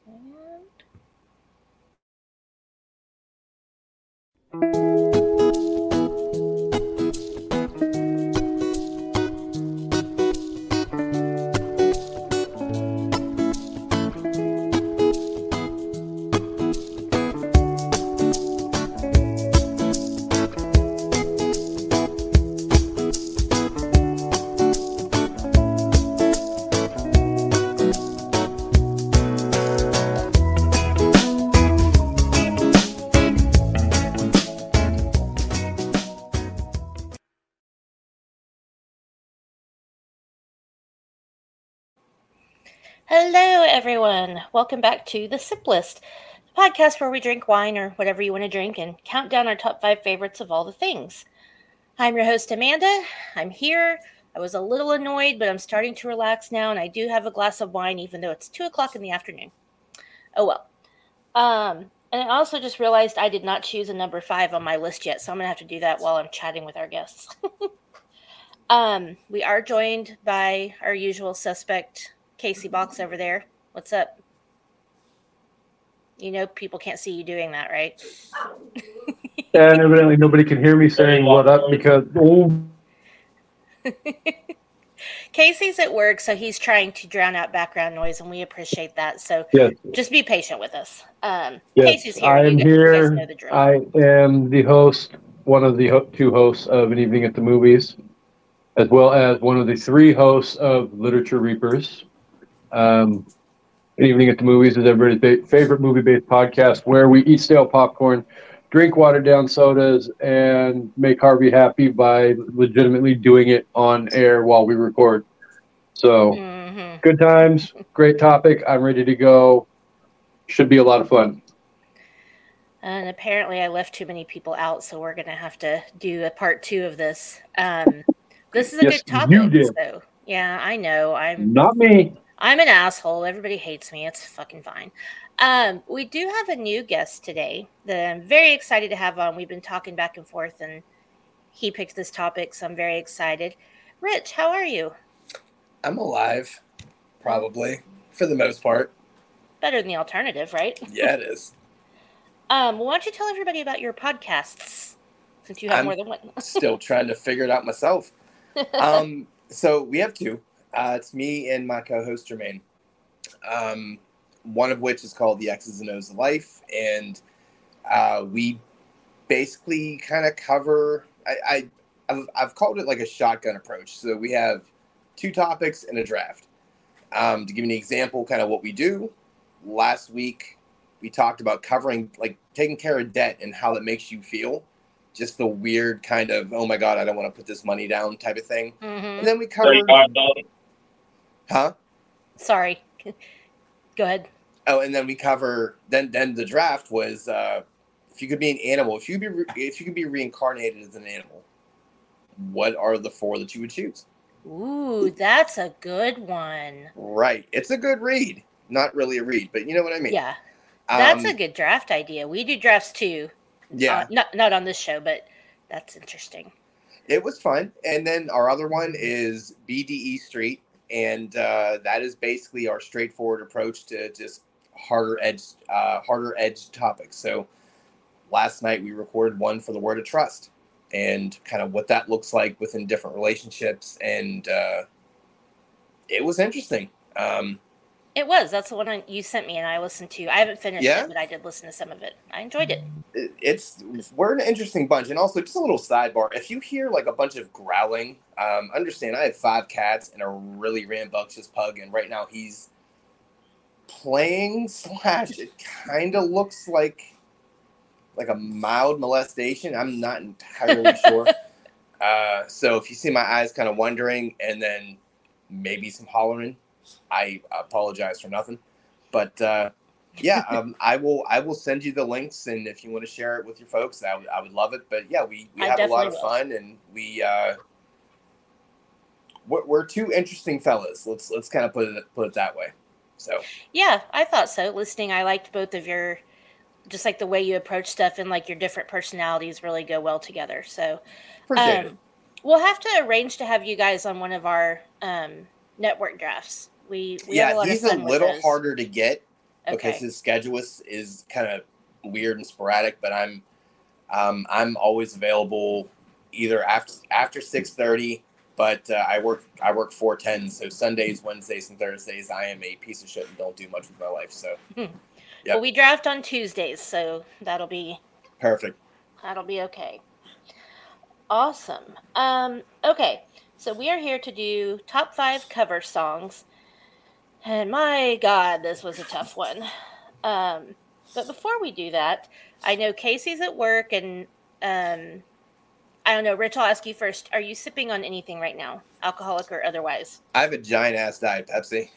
Hello, everyone. Welcome back to the Sip List, the podcast where we drink wine or whatever you want to drink and count down our top five favorites of all the things. I'm your host, Amanda. I'm here. I was a little annoyed, but I'm starting to relax now, and I do have a glass of wine, even though it's two o'clock in the afternoon. Oh well. Um, and I also just realized I did not choose a number five on my list yet, so I'm gonna have to do that while I'm chatting with our guests. um, we are joined by our usual suspect, Kasey Box over there. What's up? You know, people can't see you doing that, right? And evidently nobody can hear me saying what up because oh Kasey's at work, so he's trying to drown out background noise, and we appreciate that. So yes, just be patient with us. Um, yes, Kasey's here. I am you here. the. I am the host, one of the ho- two hosts of An Evening at the Movies, as well as one of the three hosts of Literature Reapers. Um, An Evening at the Movies is everybody's favorite movie-based podcast where we eat stale popcorn, drink watered-down sodas, and make Harvey happy by legitimately doing it on air while we record. So. Mhm. good times, great topic. I'm ready to go. Should be a lot of fun. And apparently, I left too many people out, so we're gonna have to do a part two of this. Um, this is a Yes, good topic, you did. though. Yeah, I know. I'm Not me. I'm an asshole. Everybody hates me. It's fucking fine. Um, we do have a new guest today that I'm very excited to have on. We've been talking back and forth, and he picked this topic, so I'm very excited. Rich, how are you? I'm alive, probably for the most part. Better than the alternative, right? Yeah, it is. Um, why don't you tell everybody about your podcasts, since you have I'm- more than one? Still trying to figure it out myself. Um, so we have two. Uh, it's me and my co-host Jermaine. Um, one of which is called the X's and O's of Life, and uh, we basically kind of cover. I, I I've, I've called it like a shotgun approach. So we have two topics and a draft. Um, to give you an example, kind of what we do. Last week, we talked about covering like taking care of debt and how that makes you feel. Just the weird kind of oh my god, I don't want to put this money down type of thing. hmm And then we covered, huh? Sorry. Go ahead. Oh, and then we cover. Then then the draft was uh, if you could be an animal, if you be re- if you could be reincarnated as an animal, what are the four that you would choose? Ooh, that's a good one. Right, it's a good read. Not really a read, but you know what I mean. Yeah, that's Um, a good draft idea. We do drafts too. yeah. Uh, not not on this show, but that's interesting. it was fun. And then our other one is BDE Street, and uh, that is basically our straightforward approach to just harder edge, uh, harder edge topics. So last night we recorded one for the word of trust, and kind of what that looks like within different relationships, and uh, it was interesting. Um, It was. That's the one I- you sent me, and I listened to. I haven't finished Yeah? it, but I did listen to some of it. I enjoyed it. it- it's we're an interesting bunch and also just a little sidebar if you hear like a bunch of growling um understand i have five cats and a really rambunctious pug and right now he's playing slash it kind of looks like like a mild molestation i'm not entirely sure uh so if you see my eyes kind of wondering and then maybe some hollering i apologize for nothing but uh yeah, um, I will. I will send you the links, and if you want to share it with your folks, I would. I would love it. But yeah, we, we I have a lot of will. fun, and we uh, we're, we're two interesting fellas. Let's let's kind of put it put it that way. So Yeah, I thought so. Listening, I liked both of your, just like the way you approach stuff and like your different personalities really go well together. So um, we'll have to arrange to have you guys on one of our um, network drafts. We, we Yeah, he's a little harder to get because his schedule is, is kind of weird and sporadic. But I'm um, I'm always available either after after six thirty. But uh, I work I work four ten, so Sundays, Wednesdays, and Thursdays I am a piece of shit and don't do much with my life. So Yep. Yep. Well, we draft on Tuesdays, so that'll be perfect. that'll be okay. Awesome. Um, okay, so we are here to do top five cover songs, and my God, this was a tough one. Um, but before we do that, I know Kasey's at work, and um, I don't know. Rich, I'll ask you first. Are you sipping on anything right now, alcoholic or otherwise? I have a giant ass diet Pepsi.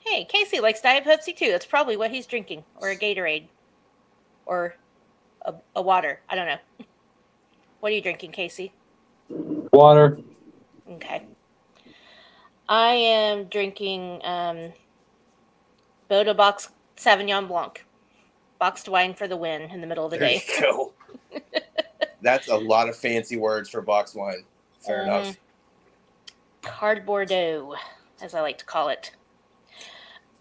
Hey, Kasey likes Diet Pepsi too. That's probably what he's drinking, or a Gatorade, or a, a water. I don't know. What are you drinking, Kasey? Water. Okay. I am drinking um, Bota Box Sauvignon Blanc, boxed wine for the win in the middle of the There day. go. That's a lot of fancy words for boxed wine. Fair Mhm. enough. Cardboardo, as I like to call it.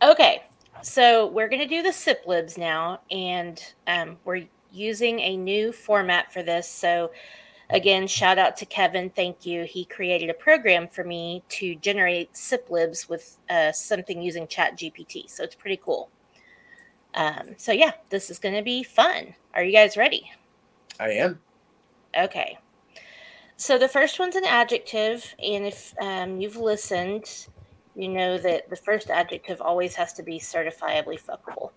Okay, so we're going to do the sip libs now, and um, we're using a new format for this. So, again, shout out to Kevin. Thank you. He created a program for me to generate sip libs with uh, something using Chat GPT. So, it's pretty cool. Um, so, yeah, this is going to be fun. Are you guys ready? I am. Okay. So the first one's an adjective, and if um, you've listened, you know that the first adjective always has to be certifiably fuckable.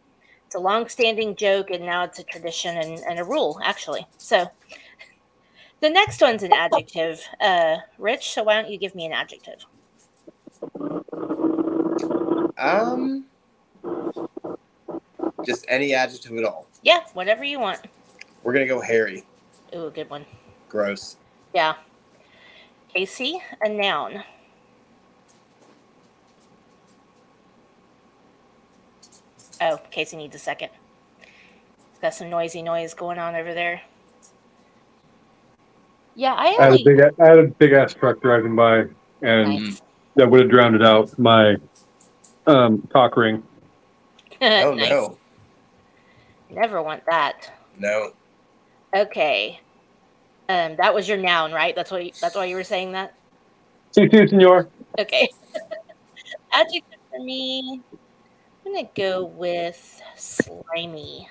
It's a long-standing joke, and now it's a tradition and, and a rule, actually. So the next one's an adjective. Uh, Rich, so why don't you give me an adjective? Um, just any adjective at all. Yeah, whatever you want. We're gonna go hairy. Ooh, good one. Gross. Yeah. Kasey, a noun. Oh, Kasey needs a second. Got some noisy noise going on over there. Yeah, I I had a big, I had a big ass truck driving by, and Nice. that would have drowned out my um, cock ring. Oh Nice. no, Never want that. no. Okay. Um, that was your noun, right? That's what. That's why you were saying that. See you, senor. Okay. Adjective for me, I'm gonna go with slimy.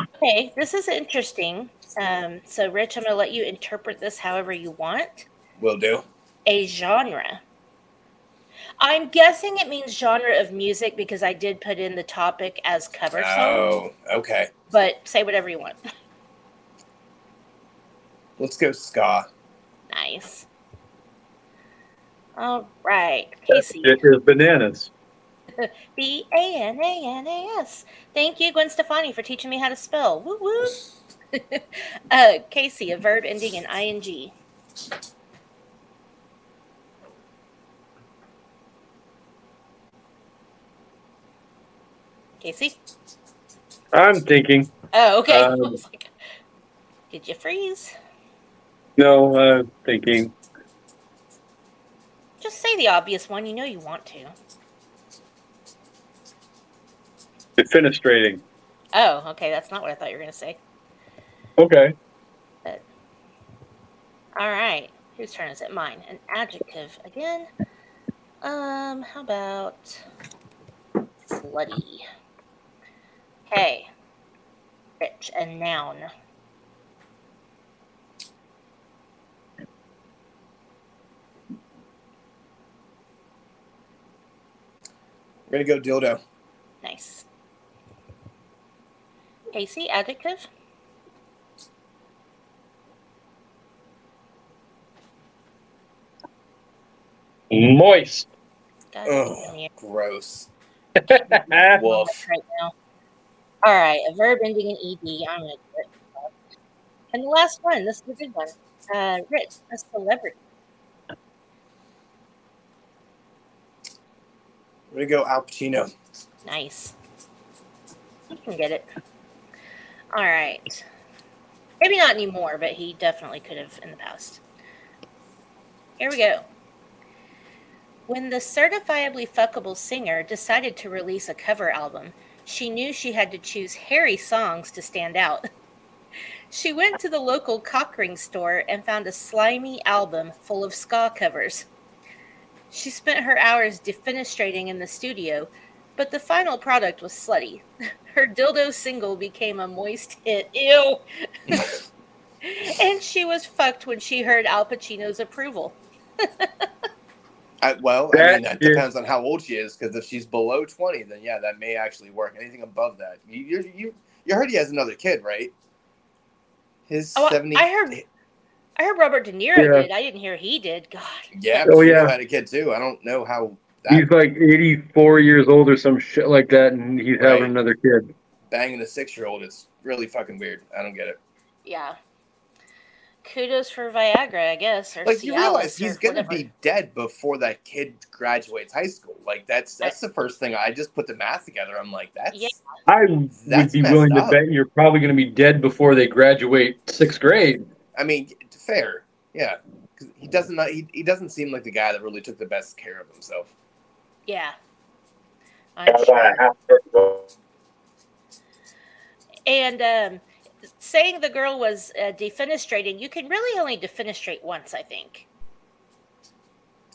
Okay, this is interesting. Um, so, Rich, I'm gonna let you interpret this however you want. Will do. A genre. I'm guessing it means genre of music because I did put in the topic as cover song. Oh, okay. But say whatever you want. Let's go ska. Nice. All right, Kasey. It is bananas. B A N A N A S. Thank you, Gwen Stefani, for teaching me how to spell. Woo woo. uh, Kasey, a verb ending in ing. Kasey? I'm thinking. Oh, okay. Um, like, Did you freeze? No, I'm uh, thinking. Just say the obvious one. You know you want to. Defenestrating. Oh, okay. That's not what I thought you were going to say. Okay. All right. Whose turn is it? Mine. An adjective again. Um, how about slutty? Okay. Rich, a noun. We're gonna go dildo. Nice. Kasey, adjective. Moist. Ugh, gross. Woof. Woof. Right now. All right, a verb ending in ed. I'm gonna do it. And the last one. This is a good one. Uh, Rich, a celebrity. We're gonna go Al Pacino. Nice. You can get it. All right. Maybe not anymore, but he definitely could have in the past. Here we go. When the certifiably fuckable singer decided to release a cover album, she knew she had to choose hairy songs to stand out. She went to the local cockring store and found a slimy album full of ska covers. She spent her hours defenestrating in the studio, but the final product was slutty. Her dildo single became a moist hit. Ew. and she was fucked when she heard Al Pacino's approval. I, well, I mean, that depends on how old she is. Because if she's below twenty, then yeah, that may actually work. Anything above that, you you you, you heard he has another kid, right? His Oh, seventy. I heard I heard Robert De Niro Yeah. did. I didn't hear he did. God. Yeah, Oh, yeah. yeah, had a kid too. I don't know how that He's like 84 years old or some shit like that, and he's Right. having another kid. banging a six year old. It's really fucking weird. I don't get it. Yeah. Kudos for Viagra, I guess. Or Like you realize he's gonna whatever. be dead before that kid graduates high school. Like that's that's the first thing I just put the math together. I'm like, that's Yeah. I would That's be messed willing to bet you're probably going to be dead before they graduate sixth grade. I mean, fair, yeah. 'Cause he doesn't not, he, he doesn't seem like the guy that really took the best care of himself. Yeah. I'm sure. And um, saying the girl was uh, defenestrating, you can really only defenestrate once, I think.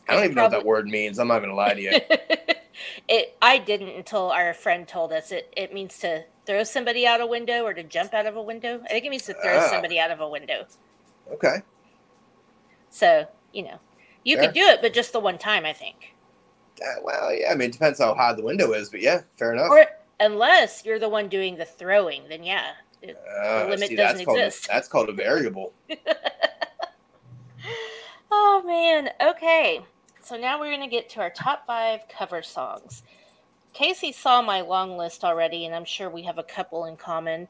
I don't even know what that word means. I'm not gonna lie to you. it I didn't until our friend told us it it means to throw somebody out a window or to jump out of a window. I think it means to throw Oh. somebody out of a window. Okay. So, you know, you Fair. could do it, but just the one time, I think. Uh, well, yeah. I mean, it depends how high the window is, but yeah, fair enough. Or unless you're the one doing the throwing, then yeah. It- Uh, limit see, doesn't that's called a, exist. that's called a variable. oh man. Okay. So now we're gonna get to our top five cover songs. Kasey saw my long list already, and I'm sure we have a couple in common.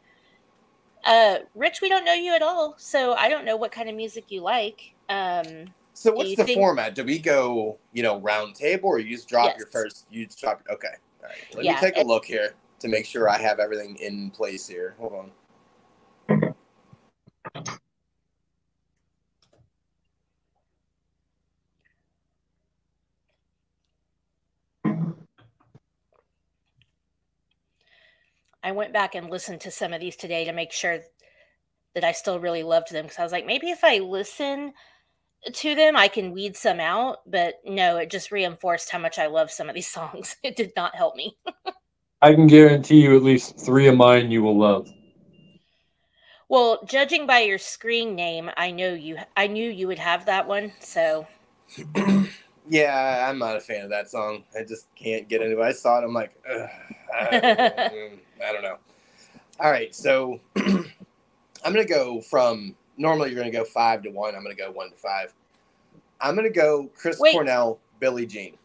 Uh, Rich, we don't know you at all, so I don't know what kind of music you like. Um, So what's the think- format? Do we go, you know, round table, or you just drop Yes. your first? You just drop. Okay. All right. Let Yeah, me take a look here to make sure I have everything in place here. Hold on. I went back and listened to some of these today to make sure that I still really loved them because I was like, maybe if I listen to them, I can weed some out. But no, it just reinforced how much I love some of these songs. It did not help me. I can guarantee you at least three of mine you will love. Well, judging by your screen name, I know you. I knew you would have that one. So Yeah, I'm not a fan of that song. I just can't get into it. I saw it. I'm like, Ugh, I, mm, I don't know. All right, so I'm gonna go from normally you're gonna go five to one. I'm gonna go one to five. I'm gonna go Chris Wait. Cornell, Billie Jean.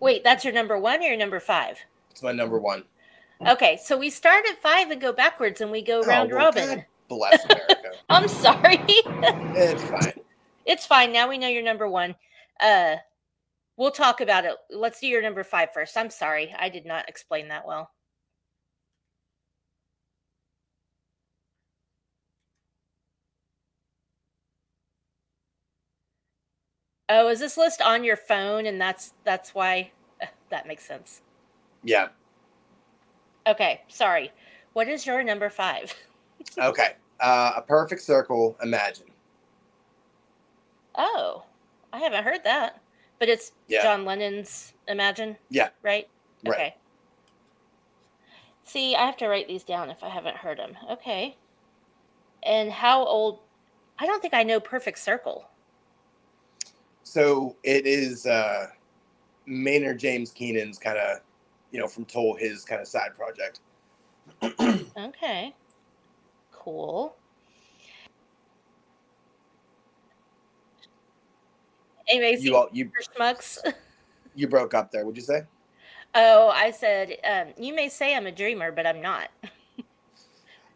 wait, that's your number one or your number five? It's my number one. Okay, so we start at five and go backwards, and we go Oh, round well, robin. God bless America. I'm sorry. it's fine. it's fine. Now we know you're number one. Uh, we'll talk about it. Let's do your number five first. I'm sorry, I did not explain that well. Oh, is this list on your phone, and that's that's why uh, that makes sense. Yeah. Okay, sorry. What is your number five? Okay. Uh, a perfect circle. Imagine. Oh, I haven't heard that, but it's Yeah. John Lennon's Imagine. Yeah. Right. Right. Okay. See, I have to write these down if I haven't heard them. Okay. And how old? I don't think I know Perfect Circle. So it is uh, Maynard James Keenan's kind of, you know, from Tool his kind of side project. Okay. Cool. Anyways, you all you schmucks. you broke up there. Would you say? Oh, I said, um, you may say I'm a dreamer, but I'm not.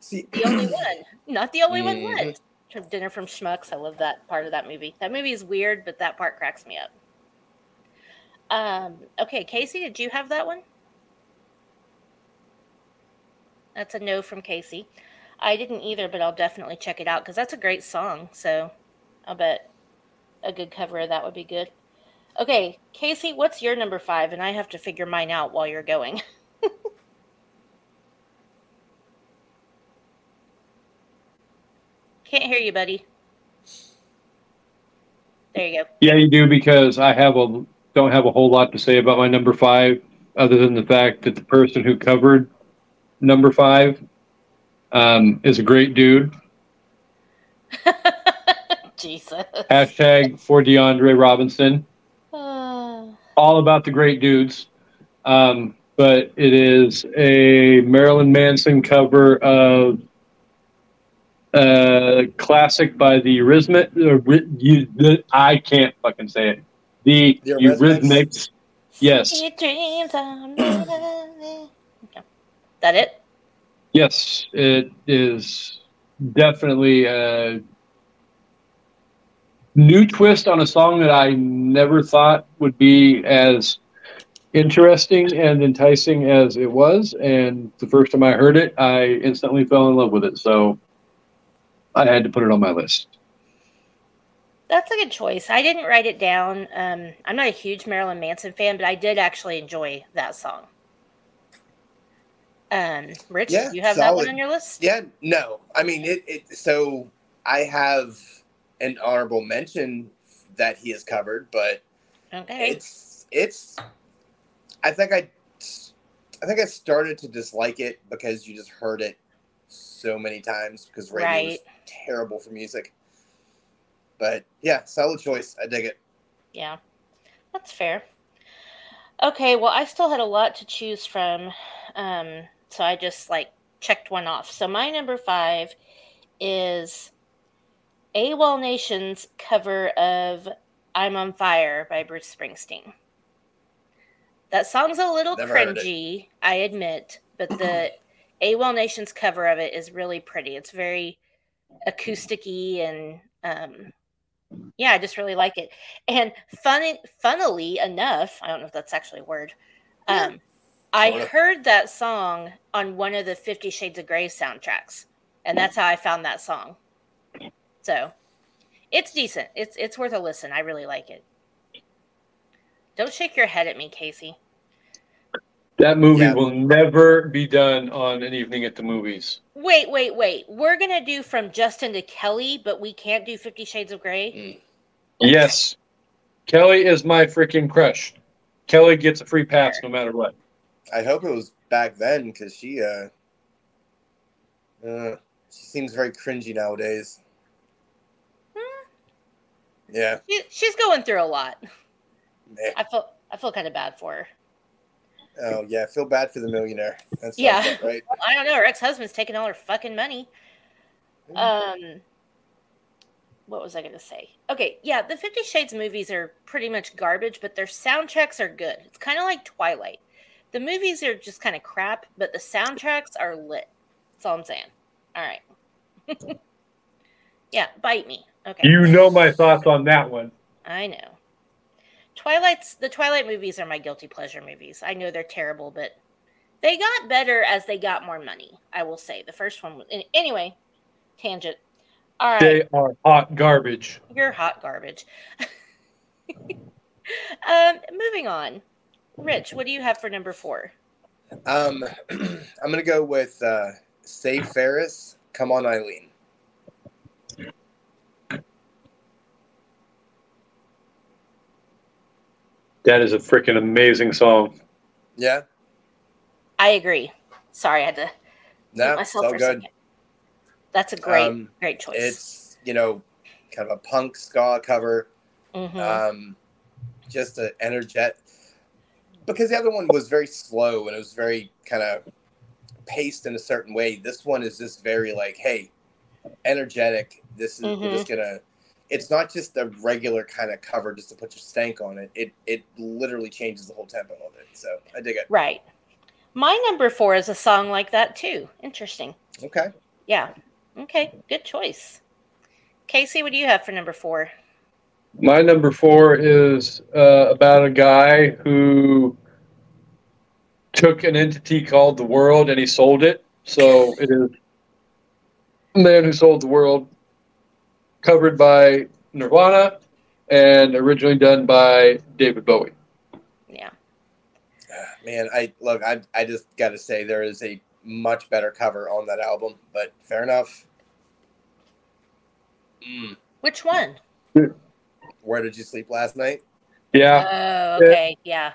See, The only one. Not the only one Mhm. Dinner from Schmucks. I love that part of that movie. That movie is weird, but that part cracks me up. Um, okay, Kasey, did you have that one? That's a no from Kasey. I didn't either, but I'll definitely check it out because that's a great song. So I'll bet a good cover of that would be good. Okay, Kasey, what's your number five? And I have to figure mine out while you're going. Can't hear you, buddy. There you go. Yeah, you do because I have a don't have a whole lot to say about my number five, other than the fact that the person who covered number five um, is a great dude. Jesus. Hashtag for DeAndre Robinson. Uh, All about the great dudes. Um, but it is a Marilyn Manson cover of a classic by the Eurythmics. Uh, you- the- I can't fucking say it. The The Eurythmics? Eurythmics. Yes. dreams are made of- Okay. That it? Yes, it is definitely a new twist on a song that I never thought would be as interesting and enticing as it was. And the first time I heard it, I instantly fell in love with it. So I had to put it on my list. That's a good choice. I didn't write it down. Um, I'm not a huge Marilyn Manson fan, but I did actually enjoy that song. Um, Rich, Yeah, you have that one on your list? Yeah, no. I mean, it, it. So I have an honorable mention that he has covered, but Okay. it's it's. I think I, I think I started to dislike it because you just heard it so many times because radio is Right. Terrible for music. But yeah, solid choice. I dig it. Yeah, that's fair. Okay, well, I still had a lot to choose from, um, so I just like checked one off. So my number five is AWOL Nation's cover of "I'm on Fire" by Bruce Springsteen. That song's a little Never cringy, I admit, but the AWOL Nation's cover of it is really pretty. It's very acousticy and um, yeah, I just really like it. And funny, funnily enough, I don't know if that's actually a word. Um, I Sorta. heard that song on one of the Fifty Shades of Grey soundtracks, and that's how I found that song. So, it's decent. It's it's worth a listen. I really like it. Don't shake your head at me, Kasey. That movie Yeah. will never be done on an evening at the movies. Wait, wait, wait. We're gonna do from Justin to Kelly, but we can't do Fifty Shades of Grey. Mm. Yes. Kelly is my freaking crush. Kelly gets a free pass no matter what. I hope it was back then because she uh, uh, she seems very cringy nowadays. Hmm. Yeah, She, she's going through a lot. meh. I feel I feel kind of bad for her. Oh yeah, feel bad for the millionaire. That's Yeah. fucked up, right. I don't know. Her ex husband's taking all her fucking money. Um, what was I going to say? Okay, yeah, the Fifty Shades movies are pretty much garbage, but their soundtracks are good. It's kind of like Twilight. The movies are just kind of crap, but the soundtracks are lit. That's all I'm saying. All right. yeah, bite me. Okay. You know my thoughts on that one. I know. Twilight's the Twilight movies are my guilty pleasure movies. I know they're terrible, but they got better as they got more money. I will say the first one. Was, anyway, tangent. All right, They are hot garbage. you're hot garbage. um, moving on. Rich, what do you have for number four? Um, I'm gonna go with uh, Save Ferris. Come on, Eileen. That is a freaking amazing song. Yeah, I agree. Sorry, I had to mute no, myself so for a second. That's a great, Um, great choice. It's you know, kind of a punk ska cover. Mhm. Um, just an energetic because the other one was very slow and it was very kind of paced in a certain way. This one is just very like, hey, energetic. This is we're Mhm. just gonna. It's not just a regular kind of cover just to put your stank on it. It it literally changes the whole tempo of it. So I dig it. right. My number four is a song like that too. Interesting. Okay. Yeah. Okay. Good choice. Kasey, what do you have for number four? My number four is uh, about a guy who took an entity called the world and he sold it. So it is a man who sold the world, covered by Nirvana, and originally done by David Bowie. Yeah. Man, I look, I I just got to say there is a much better cover on that album, but fair enough. Mm. Which one? Where did you sleep last night? Yeah. Oh, okay. Yeah.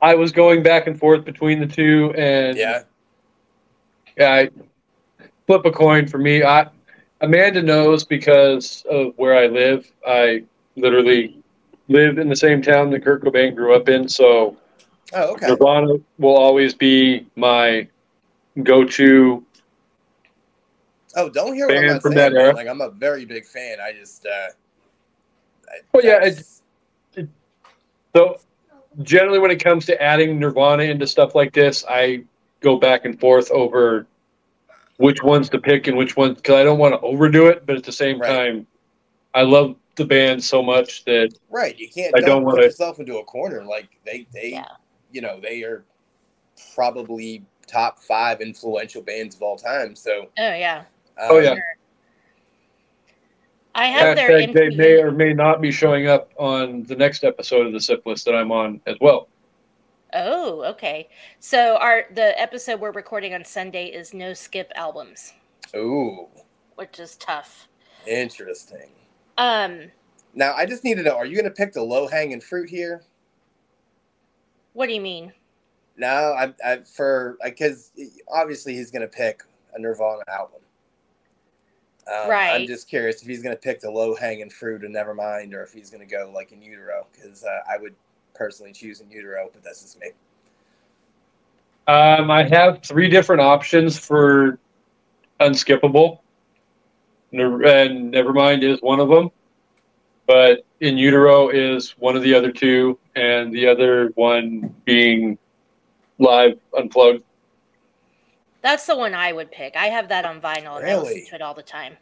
I was going back and forth between the two, and Yeah. yeah, I flip a coin for me. I Amanda knows because of where I live. I literally live in the same town that Kurt Cobain grew up in, so Oh, okay. Nirvana will always be my go-to. Oh, don't hear what I'm Fan from saying. that era. Like I'm a very big fan. I just. uh I, Well, yeah, that's- So generally, when it comes to adding Nirvana into stuff like this, I go back and forth over which ones to pick and which ones because I don't want to overdo it, but at the same Right. time, I love the band so much that right. You can't. I don't, don't wanna- yourself into a corner. Like they, they, Yeah. you know, they are probably top five influential bands of all time. So. Oh, yeah. Um, Oh, yeah. I have their they may or may not be showing up on the next episode of the SIP list that I'm on as well. Oh, okay. So our the episode we're recording on Sunday is no skip albums, Ooh, which is tough. interesting. Um, Now I just need to know: Are you going to pick the low hanging fruit here? what do you mean? No, I, I for because obviously he's going to pick a Nirvana album. Um, I'm just curious if he's going to pick the low hanging fruit and never mind, or if he's going to go like in utero. Because uh, I would personally choose in utero, but that's just me. Um, I have three different options for unskippable, Ner- and Nevermind is one of them. But in utero is one of the other two, and the other one being live unplugged. That's the one I would pick. I have that on vinyl and I Really? listen to it all the time.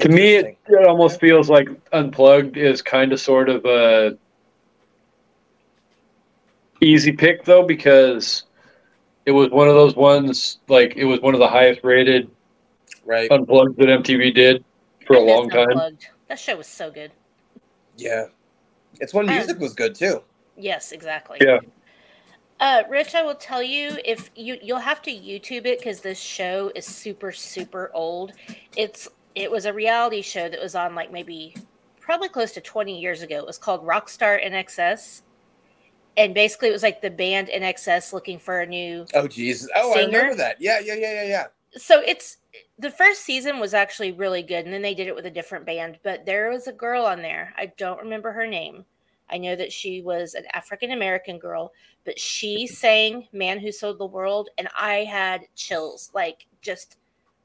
To me, it, it almost feels like unplugged is kind of sort of a easy pick though because it was one of those ones like it was one of the highest rated right? unplugged that MTV did for a I miss long time. Unplugged. That show was so good. Yeah, it's when Um, music was good too. Yes, exactly. Yeah. Uh, Rich, I will tell you if you you'll have to YouTube it because this show is super super old. It's it was a reality show that was on like maybe probably close to 20 years ago. It was called Rockstar INXS. And basically it was like the band INXS looking for a new Oh Jesus! Oh, I remember that. Yeah, yeah, yeah, yeah, yeah. so it's the first season was actually really good and then they did it with a different band but there was a girl on there i don't remember her name i know that she was an african american girl but she sang man who sold the world and i had chills like just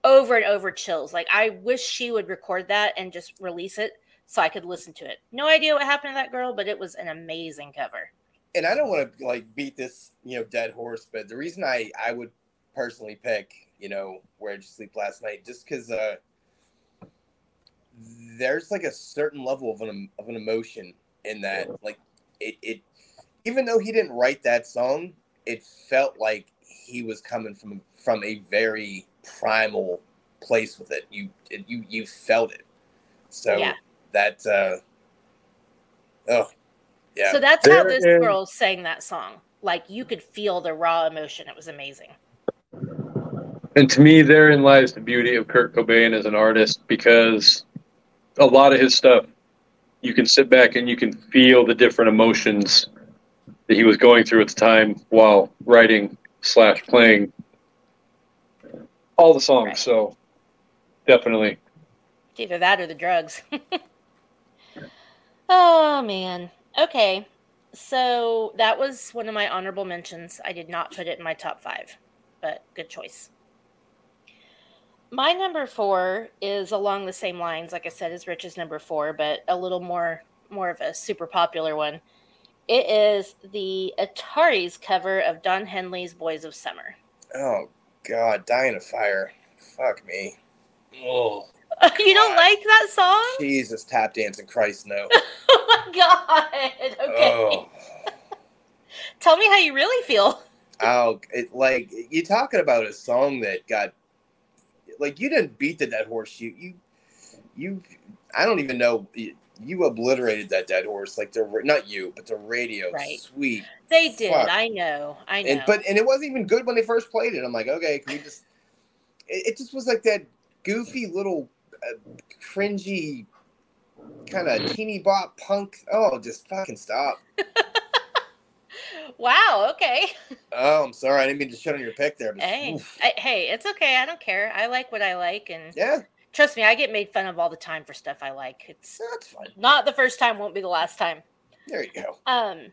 over and over chills like i wish she would record that and just release it so i could listen to it no idea what happened to that girl but it was an amazing cover and I don't want to like beat this, you know, dead horse, but the reason I I would personally pick, you know, where did you sleep last night, just because uh, there's like a certain level of an of an emotion in that, like it it, even though he didn't write that song, it felt like he was coming from from a very primal place with it. You it, you you felt it, so Yeah. that uh, oh yeah. so that's how this is- girl sang that song like you could feel the raw emotion it was amazing And to me, therein lies the beauty of Kurt Cobain as an artist because a lot of his stuff, you can sit back and you can feel the different emotions that he was going through at the time while writing slash playing all the songs. Right. So definitely. It's either that or the drugs. oh man. Okay. So that was one of my honorable mentions. I did not put it in my top five, but good choice. My number four is along the same lines, like I said, as Rich's number four, but a little more more of a super popular one. It is the Ataris cover of Don Henley's Boys of Summer. Oh God, dying of fire. Fuck me. Oh you don't like that song? Jesus, tap dancing, Christ no. Oh my god. Oh. Okay. Oh, Tell me how you really feel. oh, it like you talking about a song that got like you didn't beat the dead horse. You you you. I don't even know. You, you obliterated that dead horse. Like the not you, but the radio. Right. Sweet. They did. Fuck. I know. I know. And but and it wasn't even good when they first played it. I'm like, okay, can we just? It, it just was like that goofy little uh, cringy kind of teeny bop punk. Oh, just fucking stop. wow. Okay. Oh, I'm sorry. I didn't mean to shut on your pick there. But Hey. I, hey, it's okay. I don't care. I like what I like, and yeah, trust me, I get made fun of all the time for stuff I like. It's that's fine. not the first time, won't be the last time. There you go. Um,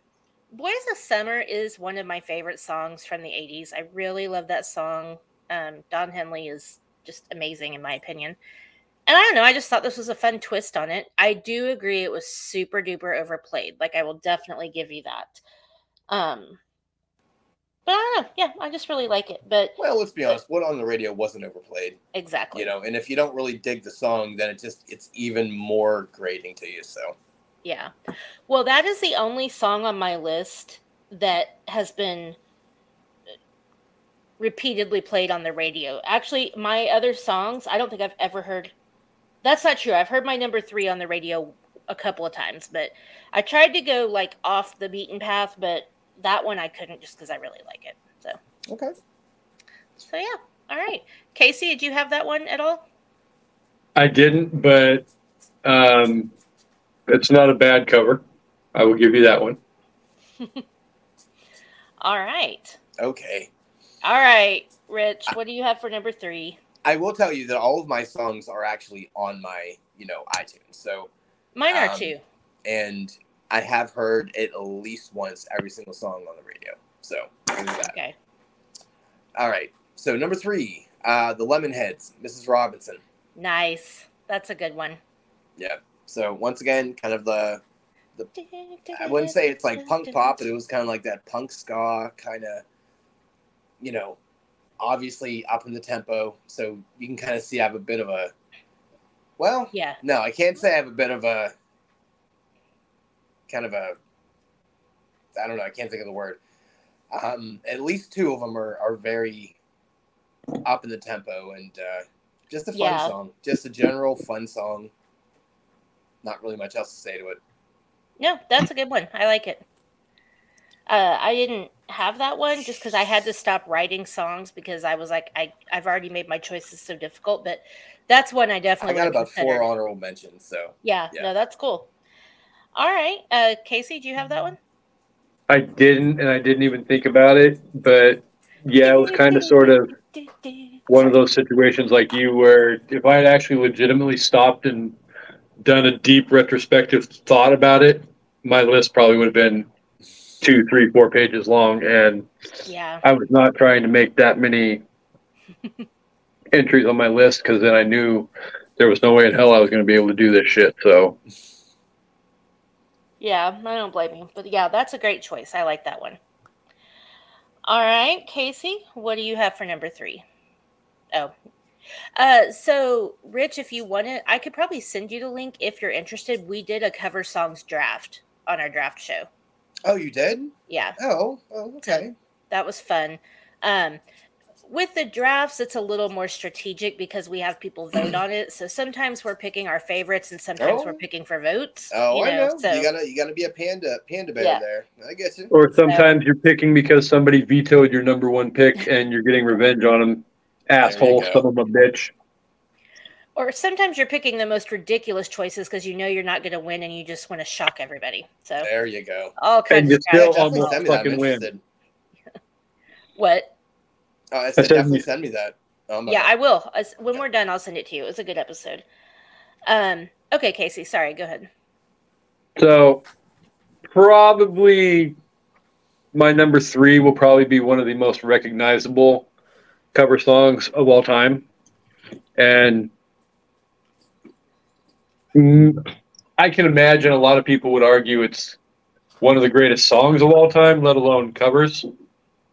Boys of Summer is one of my favorite songs from the 80s. I really love that song. Um, Don Henley is just amazing, in my opinion. And I don't know, I just thought this was a fun twist on it. I do agree it was super duper overplayed. Like, I will definitely give you that. Um, but I don't know. Yeah, I just really like it. But Well, let's be honest. What on the radio wasn't overplayed, exactly. you know. And if you don't really dig the song, then it just it's even more grating to you. So Yeah. Well, that is the only song on my list that has been repeatedly played on the radio. Actually, my other songs, I don't think I've ever heard. That's not true. I've heard my number three on the radio a couple of times, but I tried to go like off the beaten path, but that one I couldn't just because I really like it. So, okay. so yeah. All right. Kasey, did you have that one at all? I didn't, but um, it's not a bad cover. I will give you that one. All right. Okay. All right, Rich, what do you have for number three? I will tell you that all of my songs are actually on my, you know, iTunes. So, Mine are Um, two. and I have heard it at least once every single song on the radio. So, that. Okay. All right. So number three, uh, the Lemonheads, Mrs. Robinson. Nice. That's a good one. Yeah. So once again, kind of the I wouldn't say it's like punk pop, but it was kind of like that punk ska kind of, you know, obviously up in the tempo. So you can kind of see I have a bit of a, well, Yeah. no, I can't say I have a bit of a, kind of a, I don't know, I can't think of the word. Um, at least two of them are, are very up in the tempo and uh, just a fun Yeah. song, just a general fun song. Not really much else to say to it. No, that's a good one. I like it. Uh, I didn't have that one just because I had to stop writing songs because I was like, I I've already made my choices so difficult. But that's one I I definitely got about consider. four honorable mentions, so Yeah, Yeah. no, that's cool. All right, uh, Kasey, do you have that one? I didn't, and I didn't even think about it, but yeah, it was kind of sort of one of those situations like you where if I had actually legitimately stopped and done a deep retrospective thought about it, my list probably would have been two, three, four pages long, and Yeah, I was not trying to make that many entries on my list because then I knew there was no way in hell I was going to be able to do this shit. So yeah, I don't blame you. But yeah, that's a great choice. I like that one. All right, Kasey, what do you have for number three? Oh, uh, so Rich, if you want it, I could probably send you the link if you're interested. We did a cover songs draft on our draft show. Oh, you did? Yeah, Oh, oh okay. that was fun. Um, with the drafts, it's a little more strategic because we have people vote on it. So sometimes we're picking our favorites, and sometimes we're Oh. picking for votes. Oh, you I know. So you gotta you gotta be a panda panda bear Yeah. there. I get you. or sometimes you're picking because somebody vetoed your number one pick and you're getting revenge on them. Asshole, go. son of a bitch. Or sometimes you're picking the most ridiculous choices because you know you're not going to win and you just want to shock everybody. So There you go. all And you of still almost send me that. I'm fucking win. what? Oh, I said said definitely you- send me that. Um, Yeah, I will. As- When we're done, I'll send it to you. It was a good episode. Um. Okay, Kasey. Sorry. Go ahead. So probably my number three will probably be one of the most recognizable cover songs of all time. And Mm, I can imagine a lot of people would argue it's one of the greatest songs of all time, let alone covers.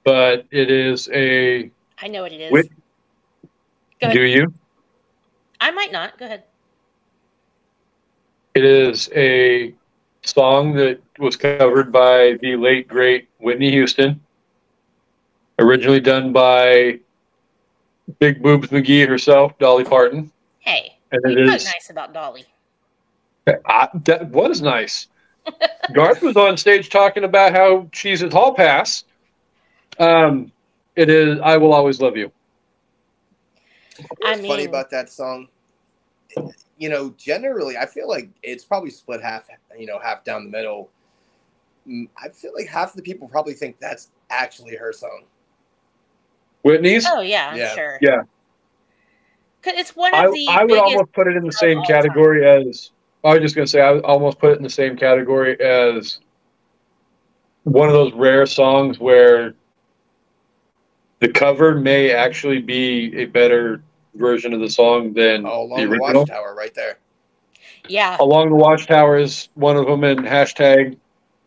But it is a I know what it is. Wait. Go ahead. do you? I might not. Go ahead. It is a song that was covered by the late great Whitney Houston, originally done by Big Boobs McGee herself, Dolly Parton, Hey, and it talk nice about Dolly. I, that was nice. Garth was on stage talking about how she's at Hall Pass. Um, it is "I Will Always Love You." What's I funny about that song? You know, generally, I feel like it's probably split half. You know, half down the middle. Mm, I feel like half the people probably think that's actually her song. Whitney's. Oh yeah, I'm Yeah. sure. Yeah. 'Cause It's one I, of the I would almost put it in the same all time. category as. I was just gonna say I almost put it in the same category as one of those rare songs where the cover may actually be a better version of the song than Oh, along the the original. watchtower, right there. yeah, Along the Watchtower is one of them, and hashtag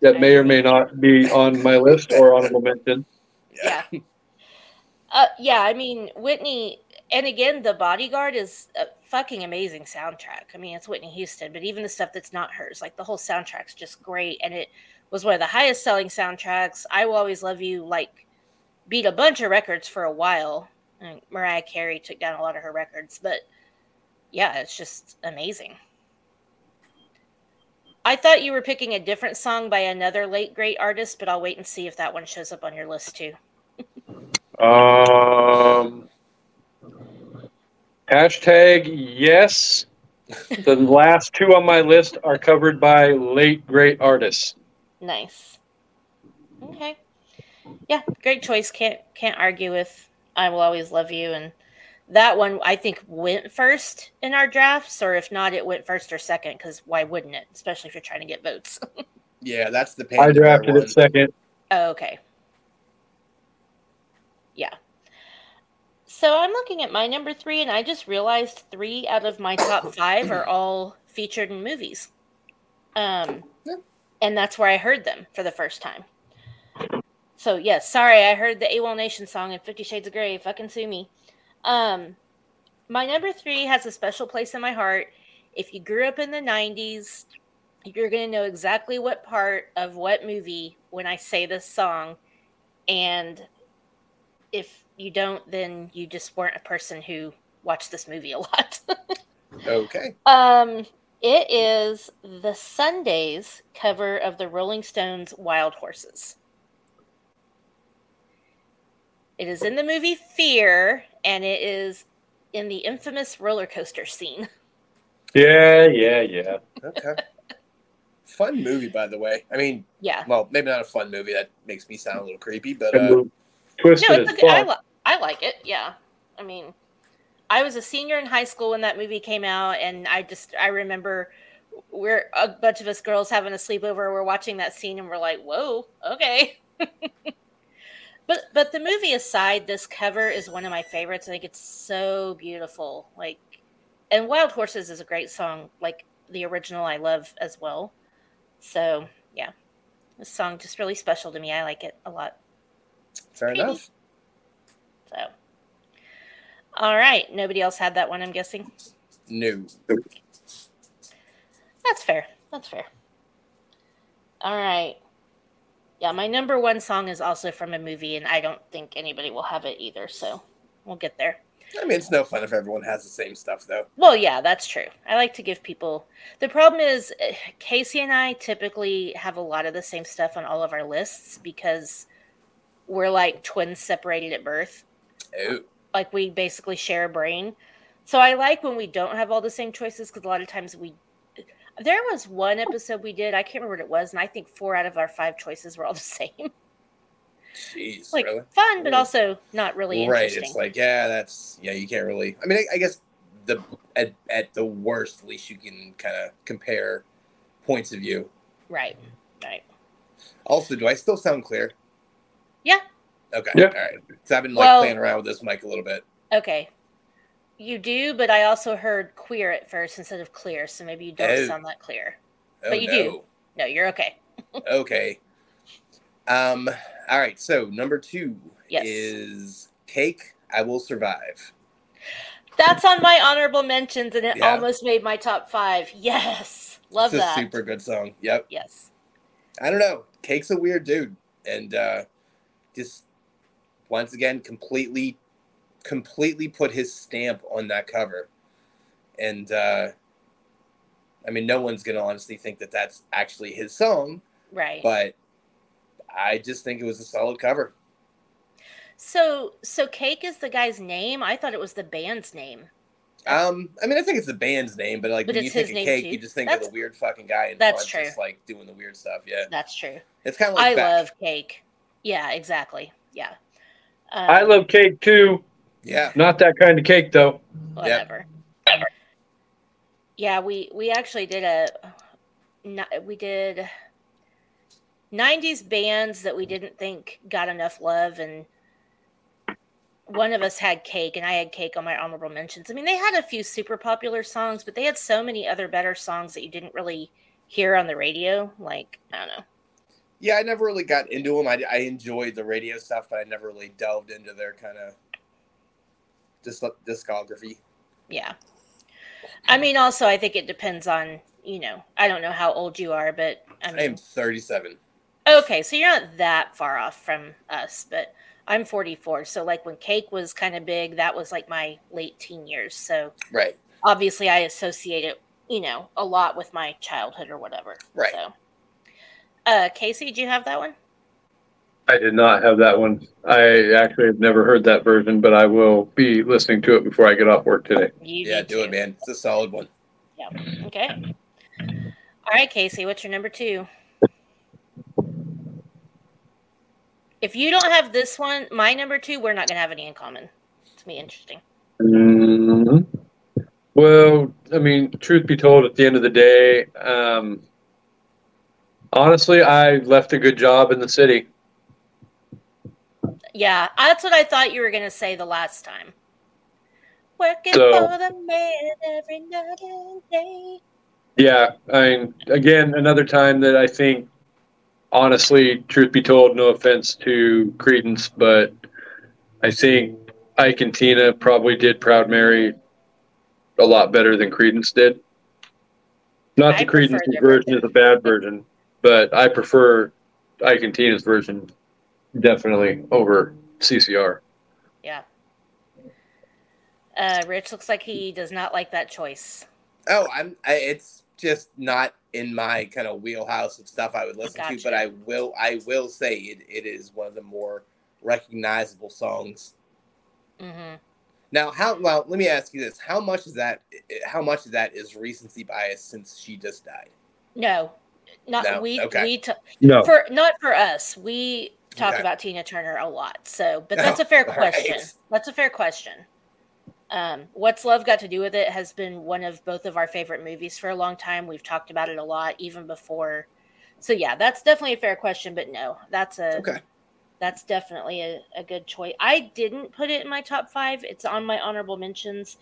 that may or may not be on my list or honorable mention. yeah. Uh, yeah, I mean Whitney, and again, The Bodyguard is a fucking amazing soundtrack. I mean, it's Whitney Houston, but even the stuff that's not hers, like the whole soundtrack's just great, and it was one of the highest selling soundtracks. I Will Always Love You, like, beat a bunch of records for a while. And Mariah Carey took down a lot of her records, but yeah, it's just amazing. I thought you were picking a different song by another late great artist, but I'll wait and see if that one shows up on your list too. Um, hashtag yes. The last two on my list are covered by late great artists. Nice. Okay. Yeah, great choice. Can't can't argue with I will always love you and that one I think went first in our drafts or if not it went first or second cuz why wouldn't it, especially if you're trying to get votes. Yeah, that's the pain. I drafted it second. oh, okay. Yeah. So I'm looking at my number 3 and I just realized 3 out of my top 5 are all featured in movies. Um and that's where I heard them for the first time. So yes, sorry, I heard the AWOL Nation song in Fifty Shades of Grey. Fucking sue me. Um, my number three has a special place in my heart. If you grew up in the '90s, you're gonna know exactly what part of what movie when I say this song, and if you don't, then you just weren't a person who watched this movie a lot. Okay. Um, it is the Sundays cover of the Rolling Stones' "Wild Horses." It is in the movie Fear, and it is in the infamous roller coaster scene. Yeah, yeah, yeah. Okay. fun movie, by the way. I mean, Yeah, well, maybe not a fun movie. That makes me sound a little creepy, but uh, the Twisted no, it's okay. I, li- I like it. Yeah, I mean, I was a senior in high school when that movie came out, and I just I remember we're a bunch of us girls having a sleepover. We're watching that scene, and we're like, "Whoa, okay." but but the movie aside, this cover is one of my favorites. I think it's so beautiful. Like, and Wild Horses is a great song. Like the original, I love as well. So yeah, this song just really special to me. I like it a lot. Fair enough. So, all right. Nobody else had that one, I'm guessing. No. That's fair. That's fair. All right. Yeah, my number one song is also from a movie, and I don't think anybody will have it either. So we'll get there. I mean, it's no fun if everyone has the same stuff, though. Well, yeah, that's true. I like to give people. The problem is, eh, Kasey and I typically have a lot of the same stuff on all of our lists because we're like twins separated at birth. Oh, like we basically share a brain. So I like when we don't have all the same choices because a lot of times we. There was one episode we did, I can't remember what it was, and I think four out of our five choices were all the same. jeez, like really? fun, but also not really Right. It's like, yeah, that's yeah. You can't really. I mean, I, I guess the at, at the worst, at least you can kind of compare points of view. right, right. Also, do I still sound clear? Yeah. Okay. Yeah. All right. So I've been like Well- playing around with this mic a little bit. Okay. You do, but I also heard queer at first instead of clear, so maybe you don't Oh. sound that clear. Oh, But you no. do. No, you're okay. okay. Um. All right. So number two Yes. is cake. I will survive. That's on my honorable mentions, and it Yeah. almost made my top five. Yes. Love it's a that. super good song. Yep. Yes. I don't know. Cake's a weird dude, and uh, just once again, completely, completely put his stamp on that cover, and uh, I mean, no one's gonna honestly think that that's actually his song, Right. but I just think it was a solid cover. so so Cake is the guy's name. I thought it was the band's name. Um, I mean, I think it's the band's name, but like But when you think of cake, too. you just think That's- of the weird fucking guy in that's front, true. just like doing the weird stuff. Yeah, That's true. it's kind of like I Beck. love Cake. Yeah, exactly. Yeah. Um, I love cake too. Yeah, Not that kind of cake though. whatever. Yeah, we we actually did a ni- we did 90s bands that we didn't think got enough love and one of us had cake and I had cake on my honorable mentions. I mean, they had a few super popular songs, but they had so many other better songs that you didn't really hear on the radio. Like, I don't know. Yeah. I never really got into them. I, I enjoyed the radio stuff, but I never really delved into their kind of disc- discography. Yeah. I mean, also, I think it depends on, you know, I don't know how old you are, but I I am mean, 37. okay, so you're not that far off from us, but I'm 44. So, like, when Cake was kind of big, that was like my late teen years. So, Right. obviously, I associate it, you know, a lot with my childhood or whatever. Right. So, uh, Kasey, do you have that one? I did not have that one. I actually have never heard that version, but I will be listening to it before I get off work today. You yeah, need do it, man. It's a solid one. Yeah. Okay. All right, Kasey, what's your number two? If you don't have this one, my number two, we're not going to have any in common. It's going to be interesting. Mhm. Well, I mean, truth be told, at the end of the day, um, honestly, I left a good job in the city. Yeah, that's what I thought you were going to say the last time. Working So- for the man every night and day. Yeah, I mean, again, another time that I think, honestly, truth be told, no offense to Creedence, but I think Ike and Tina probably did Proud Mary a lot better than Creedence did. Not I that prefer Creedence's their version version. is a bad version, but I prefer Ike and Tina's version definitely over CCR. Yeah. Uh, Rich looks like he does not like that choice. Oh, I'm. I, it's just not in my kind of wheelhouse of stuff I would listen to. But I will. I will say it, it is one of the more recognizable songs. hmm Now, how? Well, let me ask you this: How much is that? How much of that is recency bias since she just died? No, not No, we. okay. We t- No, for not for us. We talk Okay. about Tina Turner a lot. So, but that's a fair All question. right. That's a fair question. Um, What's Love Got to Do with It has been one of both of our favorite movies for a long time. We've talked about it a lot, even before. So yeah, that's definitely a fair question. But no, that's a Okay. that's definitely a, a good choice. I didn't put it in my top five. It's on my honorable mentions.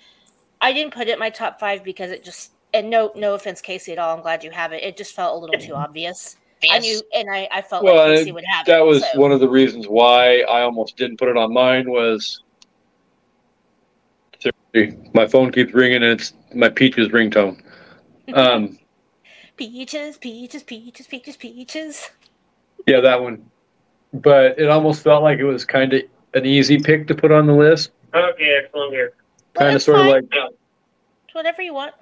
I didn't put it in my top five because it just and no no offense, Kasey, at all. I'm glad you have it. It just felt a little too obvious. I knew, and I, I felt Well, like Kasey would have that it. was so. one of the reasons why I almost didn't put it on mine was my phone keeps ringing and it's my peaches ringtone. Um, peaches, peaches, peaches, peaches, peaches. yeah, that one. But it almost felt like it was kind of an easy pick to put on the list. Okay, excellent here. Well, Kind of it's sort of like It's whatever you want.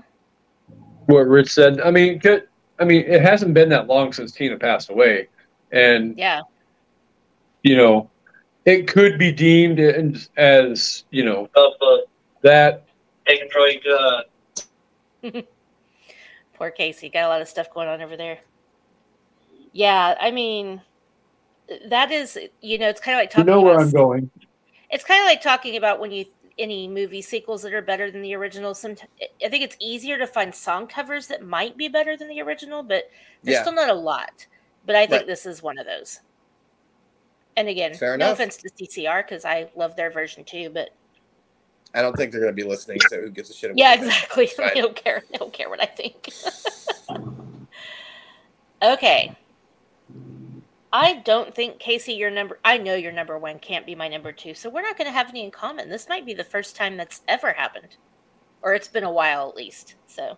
What Rich said. I mean, good- I mean, it hasn't been that long since Tina passed away, and Yeah, you know, it could be deemed as, as you know Of uh, that. taking Troy uh, poor Kasey. Got a lot of stuff going on over there. Yeah, I mean, that is, you know, it's kind of like You talking know where about I'm going. it's kind of like talking about when you any movie sequels that are better than the original. Some I think it's easier to find song covers that might be better than the original, but there's Yeah. still not a lot. But I think Right. this is one of those. And again, Fair no enough. offense to CCR because I love their version too, but I don't think they're going to be listening. So who gives a shit? About yeah, exactly. I don't care. I don't care what I think. okay. I don't think Kasey, your number. I know your number one can't be my number two, so we're not going to have any in common. This might be the first time that's ever happened, or it's been a while at least. So,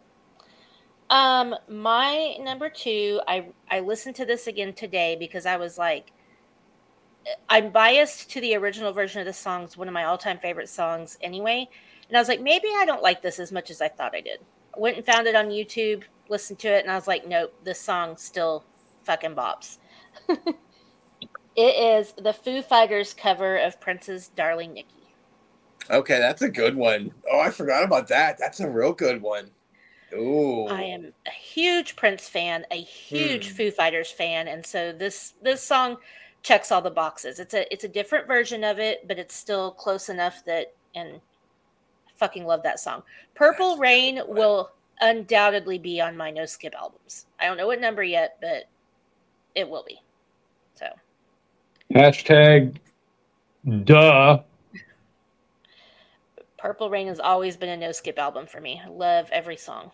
um, my number two, I I listened to this again today because I was like, I'm biased to the original version of the song. It's one of my all-time favorite songs, anyway. And I was like, maybe I don't like this as much as I thought I did. I went and found it on YouTube. listened to it and I was like, nope, this song still fucking bops. it is the Foo Fighters cover of Prince's Darling Nikki. Okay, that's a good one. Oh, I forgot about that. That's a real good one. Ooh. I am a huge Prince fan, a huge Hmm. Foo Fighters fan, and so this this song checks all the boxes. It's a it's a different version of it, but it's still close enough that and I fucking love that song. Purple That's Rain will undoubtedly be on my no skip albums. I don't know what number yet, but it will be. So Hashtag duh. Purple Rain has always been a no skip album for me. I love every song.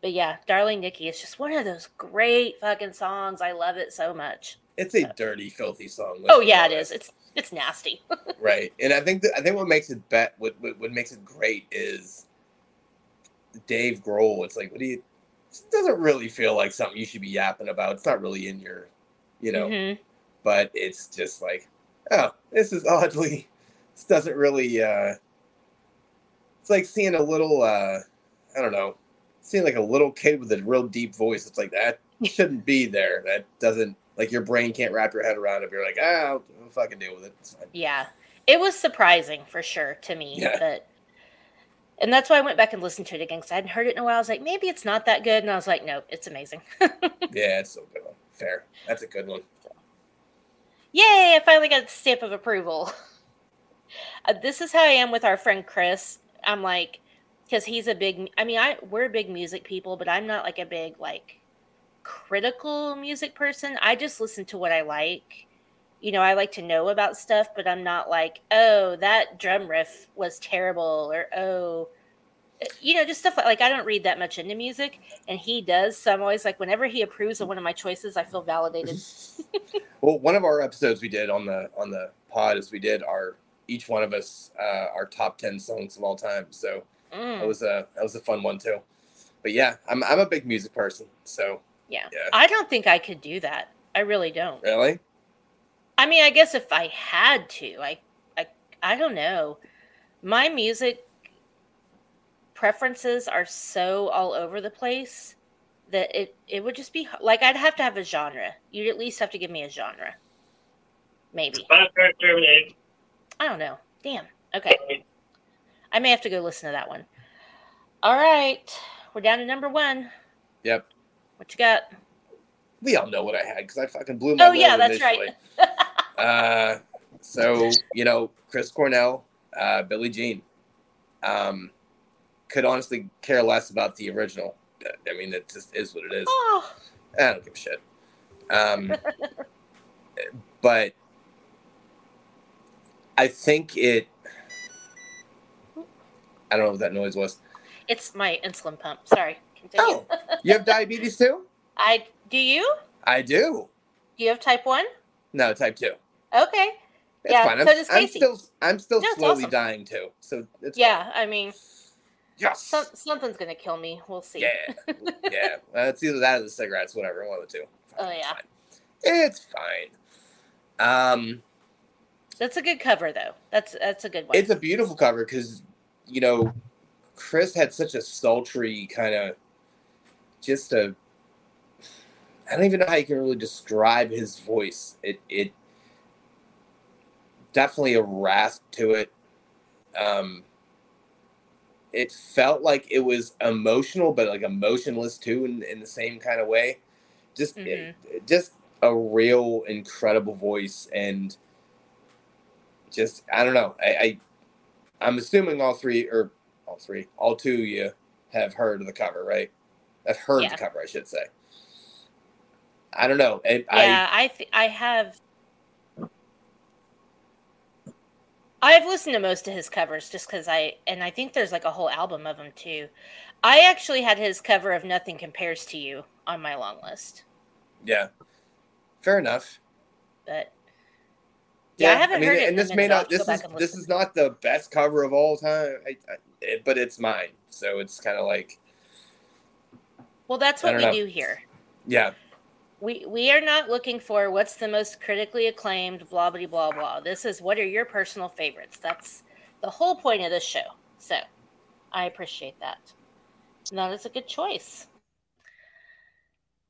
But yeah, Darling Nikki is just one of those great fucking songs. I love it so much. It's a dirty, filthy song. Oh yeah, it is. It's it's nasty. right. And I think that I think what makes it bet what, what what makes it great is Dave Grohl. It's like what do you? It doesn't really feel like something you should be yapping about. It's not really in your, you know. Mhm. But it's just like, oh, this is oddly. This doesn't really. uh It's like seeing a little. uh I don't know. Seeing like a little kid with a real deep voice. It's like that shouldn't be there. That doesn't like your brain can't wrap your head around it. You're like, ah, I'll, I'll fucking deal with it. It's fine. Yeah. It was surprising for sure to me. Yeah. But and that's why I went back and listened to it again because I hadn't heard it in a while. I was like, maybe it's not that good. And I was like, no, it's amazing. Yeah, it's so good one. Fair. That's a good one. Yay, I finally got the stamp of approval. Uh, this is how I am with our friend Chris. I'm like, because he's a big, I mean, I we're big music people, but I'm not like a big like critical music person. I just listen to what I like. You know, I like to know about stuff, but I'm not like, oh, that drum riff was terrible, or oh, you know, just stuff like like I don't read that much into music, and he does. So I'm always like, whenever he approves of one of my choices, I feel validated. Well, one of our episodes we did on the on the pod is we did our each one of us uh, our top ten songs of all time. So Mm. that was a that was a fun one too. But yeah, I'm I'm a big music person. So Yeah. Yeah. I don't think I could do that. I really don't. really, I mean, I guess if I had to, I I I don't know. My music preferences are so all over the place that it it would just be like I'd have to have a genre. You'd at least have to give me a genre. Maybe. Contract terminated. I don't know. Damn. Okay. I may have to go listen to that one. All right. We're down to number 1. yep. What you got? We all know what I had because I fucking blew my. Oh yeah, that's initially. right. Uh, so you know, Chris Cornell, uh, Billie Jean. Um, could honestly care less about the original. I mean, it just is what it is. Oh. I don't give a shit. Um, but I think it. I don't know what that noise was. It's my insulin pump. Sorry. Continue. Oh, you have diabetes too? I do you? I do. Do you have type one? No, type two. Okay. It's Yeah, fine. I'm, so does I'm still, I'm still No, slowly awesome. dying too. So it's Yeah, I mean, fine. Yes. some, something's gonna kill me. We'll see. Yeah, yeah. Uh, it's either that or the cigarettes, whatever. One of the two. Oh, It's yeah. fine. It's fine. Um, That's a good cover, though. That's that's a good one. it's a beautiful cover because you know Chris had such a sultry kind of just a. I don't even know how you can really describe his voice. It it definitely a rasp to it. Um, it felt like it was emotional, but like emotionless too, in, in the same kind of way. Just, Mhm. just a real incredible voice, and just I don't know. I, I I'm assuming all three or all three, all two of you have heard of the cover, right? I've heard Yeah. the cover, I should say. I don't know. I, yeah, I th- I have. I've listened to most of his covers just because I and I think there's like a whole album of them too. I actually had his cover of "Nothing Compares to You" on my long list, yeah, fair enough. but Yeah, I haven't heard it and this may not. This is this is not the best cover of all time, I, I, it, but it's mine. So it's kind of like, well, that's what we know. do here. yeah, We we are not looking for what's the most critically acclaimed, blah blah blah blah. This is what are your personal favorites. That's the whole point of this show. So, I appreciate that. That is a good choice.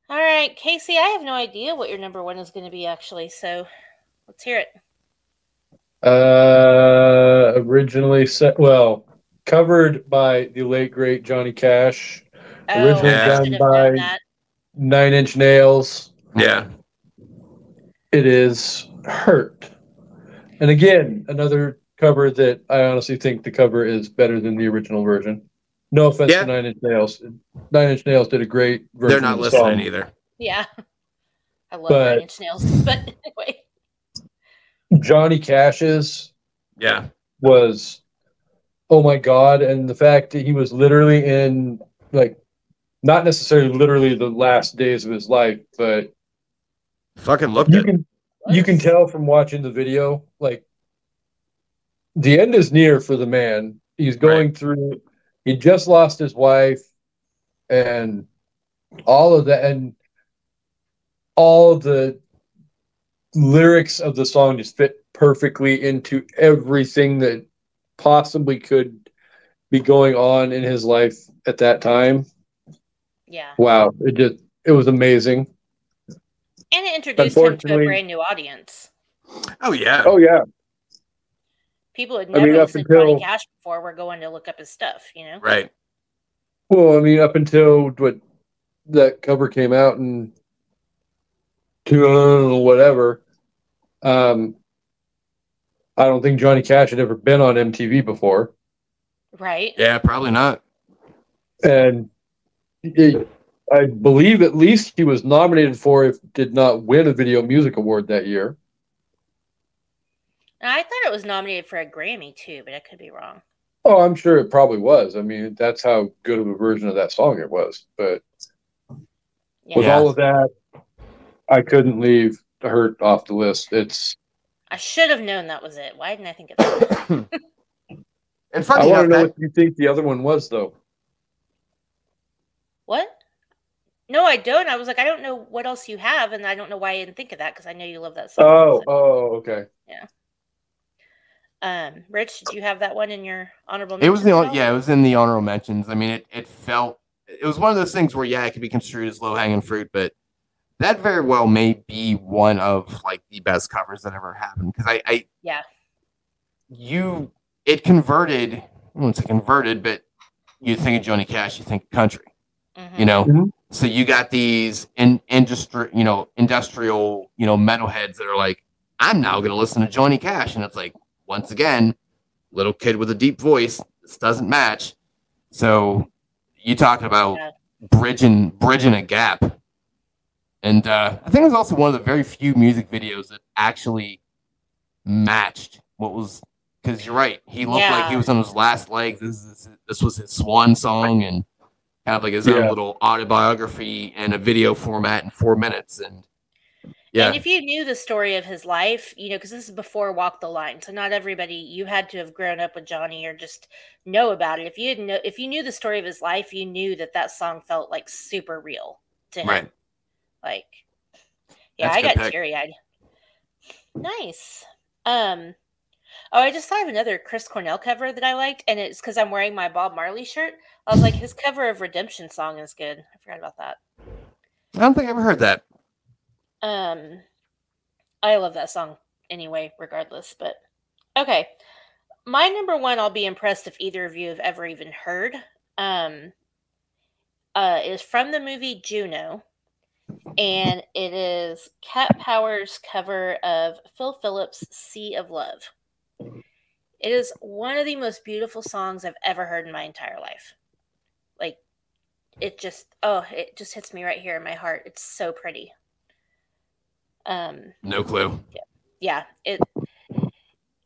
All right, Kasey, I have no idea what your number one is going to be actually, so let's hear it. Uh, originally set well covered by the late great Johnny Cash, Originally I done by- that. Nine Inch Nails. Yeah. It is Hurt, and again another cover that I honestly think the cover is better than the original version. No offense Yeah. to Nine Inch Nails. Nine Inch Nails did a great version. They're not of the listening song. either. Yeah. I love But- Nine Inch Nails, but anyway. Johnny Cash's Yeah. was oh my god and the fact that he was literally in like not necessarily literally the last days of his life but Fucking looked you it. can you can tell from watching the video like the end is near for the man. He's going through he just lost his wife and all of that and all the lyrics of the song just fit perfectly into everything that possibly could be going on in his life at that time Yeah. wow it just it was amazing And it introduced him to a brand new audience. Oh yeah. oh yeah People had I never mean, up listened to Johnny until- Cash before were going to look up his stuff, you know? Right. Well, I mean, up until what that cover came out in two whatever, um, I don't think Johnny Cash had ever been on MTV before, Right? Yeah, probably not. and it, I believe at least he was nominated for, if did not win a Video Music Award that year. I thought it was nominated for a Grammy too, but I could be wrong. Oh, I'm sure it probably was. I mean, that's how good of a version of that song it was. But Yeah. with all of that, I couldn't leave Hurt off the list. It's I should have known that was it. Why didn't I think of that? And I funny want to know that, what you think the other one was, though. What? No, I don't. I was like, I don't know what else you have, and I don't know why I didn't think of that because I know you love that song. Oh, So, oh, okay. Yeah. Um, Rich, did you have that one in your honorable? it was the mentions on- yeah, it was in the honorable mentions. I mean, it it felt it was one of those things where yeah, it could be construed as low hanging fruit, but that very well may be one of like the best covers that ever happened because I, I Yeah. you it converted I won't say converted, but you think of Johnny Cash, you think of country. Mhm. you know? Mhm. so you got these in industry you know industrial you know metalheads that are like i'm now going to listen to johnny cash. And it's like once again little kid with a deep voice this doesn't match. So you talking about Yeah. bridging bridging a gap. And uh, i think it was also one of the very few music videos that actually matched what was because you're right he looked like he was on his last leg this is this was his swan song and have like his own little autobiography and a video format in four minutes and yeah And if you knew the story of his life, you know, because this is before Walk the Line, so not everybody you had to have grown up with Johnny or just know about it. If you didn't know, if you knew the story of his life, you knew that that song felt like super real to him. right Like, yeah, That's a I good got teary eyed. Nice. Um, oh, I just thought of another Chris Cornell cover that I liked, and it's because I'm wearing my Bob Marley shirt. I was like, his cover of Redemption Song is good. I forgot about that. i don't think i ever heard that Um, I love that song anyway, regardless. But okay, my number one, I'll be impressed if either of you have ever even heard. Um, uh, is from the movie Juno, and it is Cat Power's cover of Phil Phillips' "Sea of Love." It is one of the most beautiful songs I've ever heard in my entire life. It just oh, it just hits me right here in my heart. It's so pretty. Um, no clue yeah, it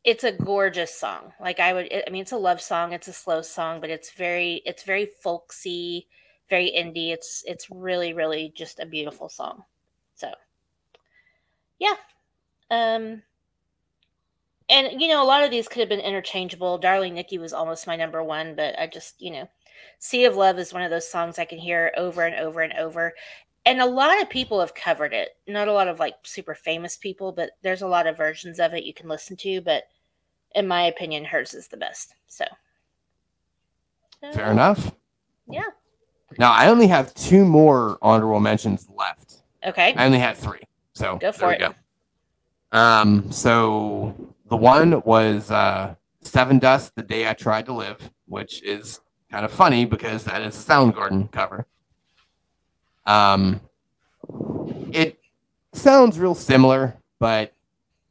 it's a gorgeous song. Like I would, I mean, it's a love song. It's a slow song, but it's very, it's very folksy, very indie. It's it's really, really just a beautiful song. So, yeah, um, and you know, a lot of these could have been interchangeable. Darling Nikki was almost my number one, but I just, you know, Sea of Love is one of those songs I can hear over and over and over. And a lot of people have covered it. Not a lot of like super famous people, but there's a lot of versions of it you can listen to. But in my opinion, hers is the best. So, fair enough Yeah. Now I only have two more honorable mentions left. Okay. I only had three. So Go for it. go. Um, so the one was uh, Sevendust, The Day I Tried to Live, which is kind of funny because that is a Soundgarden cover. Um, it sounds real similar, but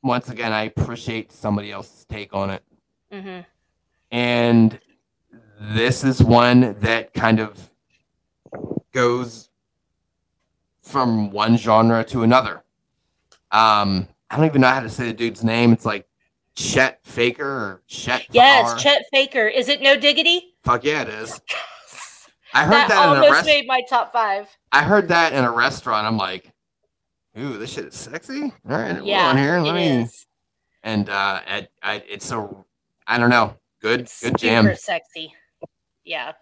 once again, I appreciate somebody else's take on it. hmm And this is one that kind of goes from one genre to another. Um, I don't even know how to say the dude's name. It's like Chet Faker or Chet. Yes, Fakar. Chet Faker. Is it No Diggity? Fuck yeah, it is. I heard that, that, in a almost rest- made my top five. I heard that in a restaurant. I'm like, ooh, this shit is sexy. All right, Yeah, on here. Let me. is. And uh, it, I, it's so I don't know. Good, It's good jam. super sexy. Yeah,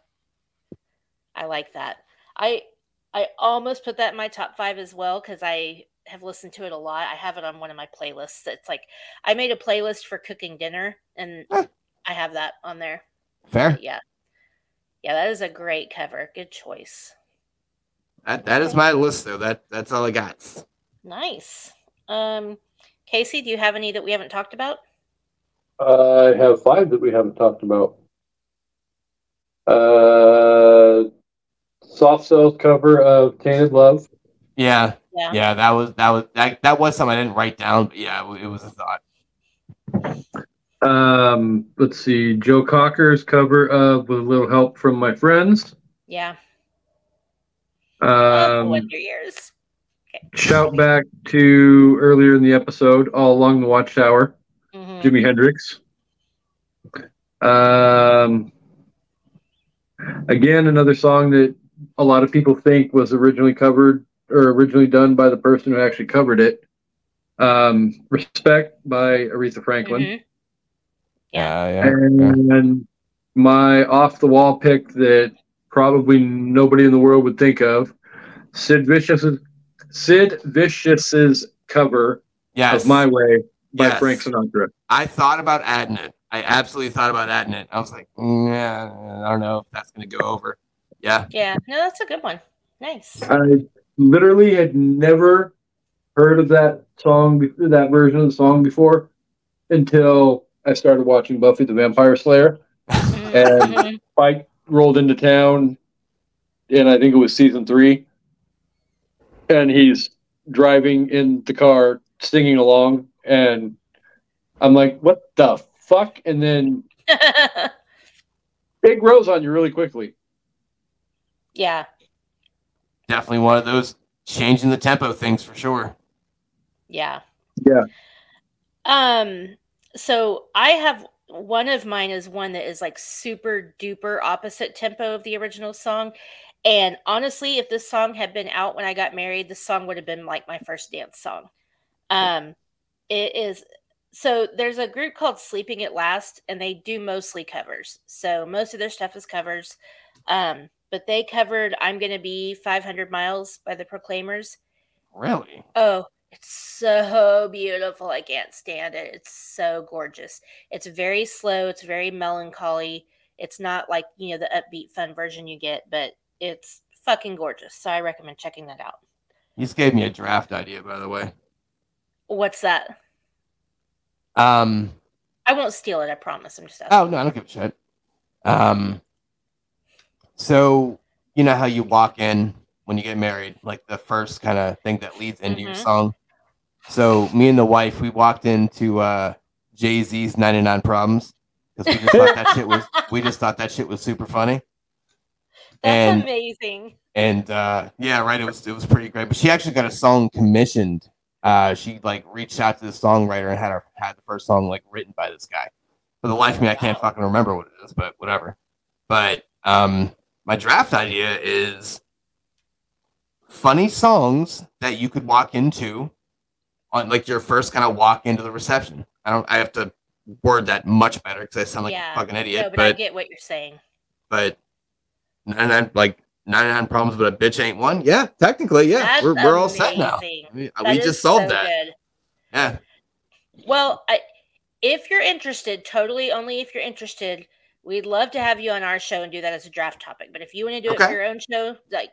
I like that. I I almost put that in my top five as well because I have listened to it a lot. I have it on one of my playlists. It's like I made a playlist for cooking dinner, and I have that on there. Fair. But yeah, yeah, that is a great cover. Good choice. That that is my list though. That that's all I got. Nice. Um, Kasey, do you have any that we haven't talked about? I have five that we haven't talked about. Uh, Soft Cell's cover of Tainted Love. Yeah, Yeah. yeah. That was that was that that was something I didn't write down. But yeah, it was a thought. Um, let's see, Joe Cocker's cover of With a Little Help from My Friends. Yeah. Um, Wonder Years. shout back to earlier in the episode, All Along the Watchtower, Mhm. Jimi Hendrix. Um, again, another song that a lot of people think was originally covered or originally done by the person who actually covered it. Um, Respect by Aretha Franklin. Mhm. Yeah. yeah, yeah. And my off the wall pick that probably nobody in the world would think of, Sid Vicious's Sid Vicious's cover Yes, of My Way by Yes. Frank Sinatra. I thought about adding it. I absolutely thought about adding it. I was like, mm, yeah, I don't know if that's gonna go over. Yeah, Yeah. No, that's a good one. Nice. I literally had never heard of that song, that version of the song before until I started watching Buffy the Vampire Slayer. And-. Spike rolled into town, and I think it was season three. And he's driving in the car, singing along, and I'm like, "What the fuck?" And then it grows on you really quickly. yeah. definitely one of those changing the tempo things for sure. Yeah. Yeah. Um, so I have one of mine is one that is like super duper opposite tempo of the original song. And honestly, if this song had been out when I got married, this song would have been like my first dance song. Um, it is so there's a group called Sleeping at Last, and they do mostly covers. So most of their stuff is covers. Um, but they covered I'm Gonna Be 500 Miles by the Proclaimers. Really? Oh, it's so beautiful. I can't stand it. It's so gorgeous. It's very slow. It's very melancholy. It's not like, you know, the upbeat fun version you get, but it's fucking gorgeous. So I recommend checking that out. You just gave me a draft idea, by the way. What's that? Um. I won't steal it. I promise. I'm just asking. Oh no, I don't give a shit. Um. So you know how you walk in when you get married, like the first kind of thing that leads into your Mhm. song. So me and the wife, we walked into uh, Jay Z's "99 Problems" because we just thought that shit was we just thought that shit was super funny. That's and- amazing. and uh yeah right it was it was pretty great but she actually got a song commissioned uh she like reached out to the songwriter and had her had the first song like written by this guy for the life of me i can't fucking remember what it is but whatever but um my draft idea is funny songs that you could walk into on like your first kind of walk into the reception i don't i have to word that much better because i sound like Yeah. a fucking idiot no, but, I get what you're saying. but 99 like 99 problems but a bitch ain't one yeah technically yeah That's we're, we're all set now we, just solved so that good. yeah Well, I, if you're interested, totally only if you're interested, We'd love to have you on our show and do that as a draft topic. But if you want to do it for your own show, like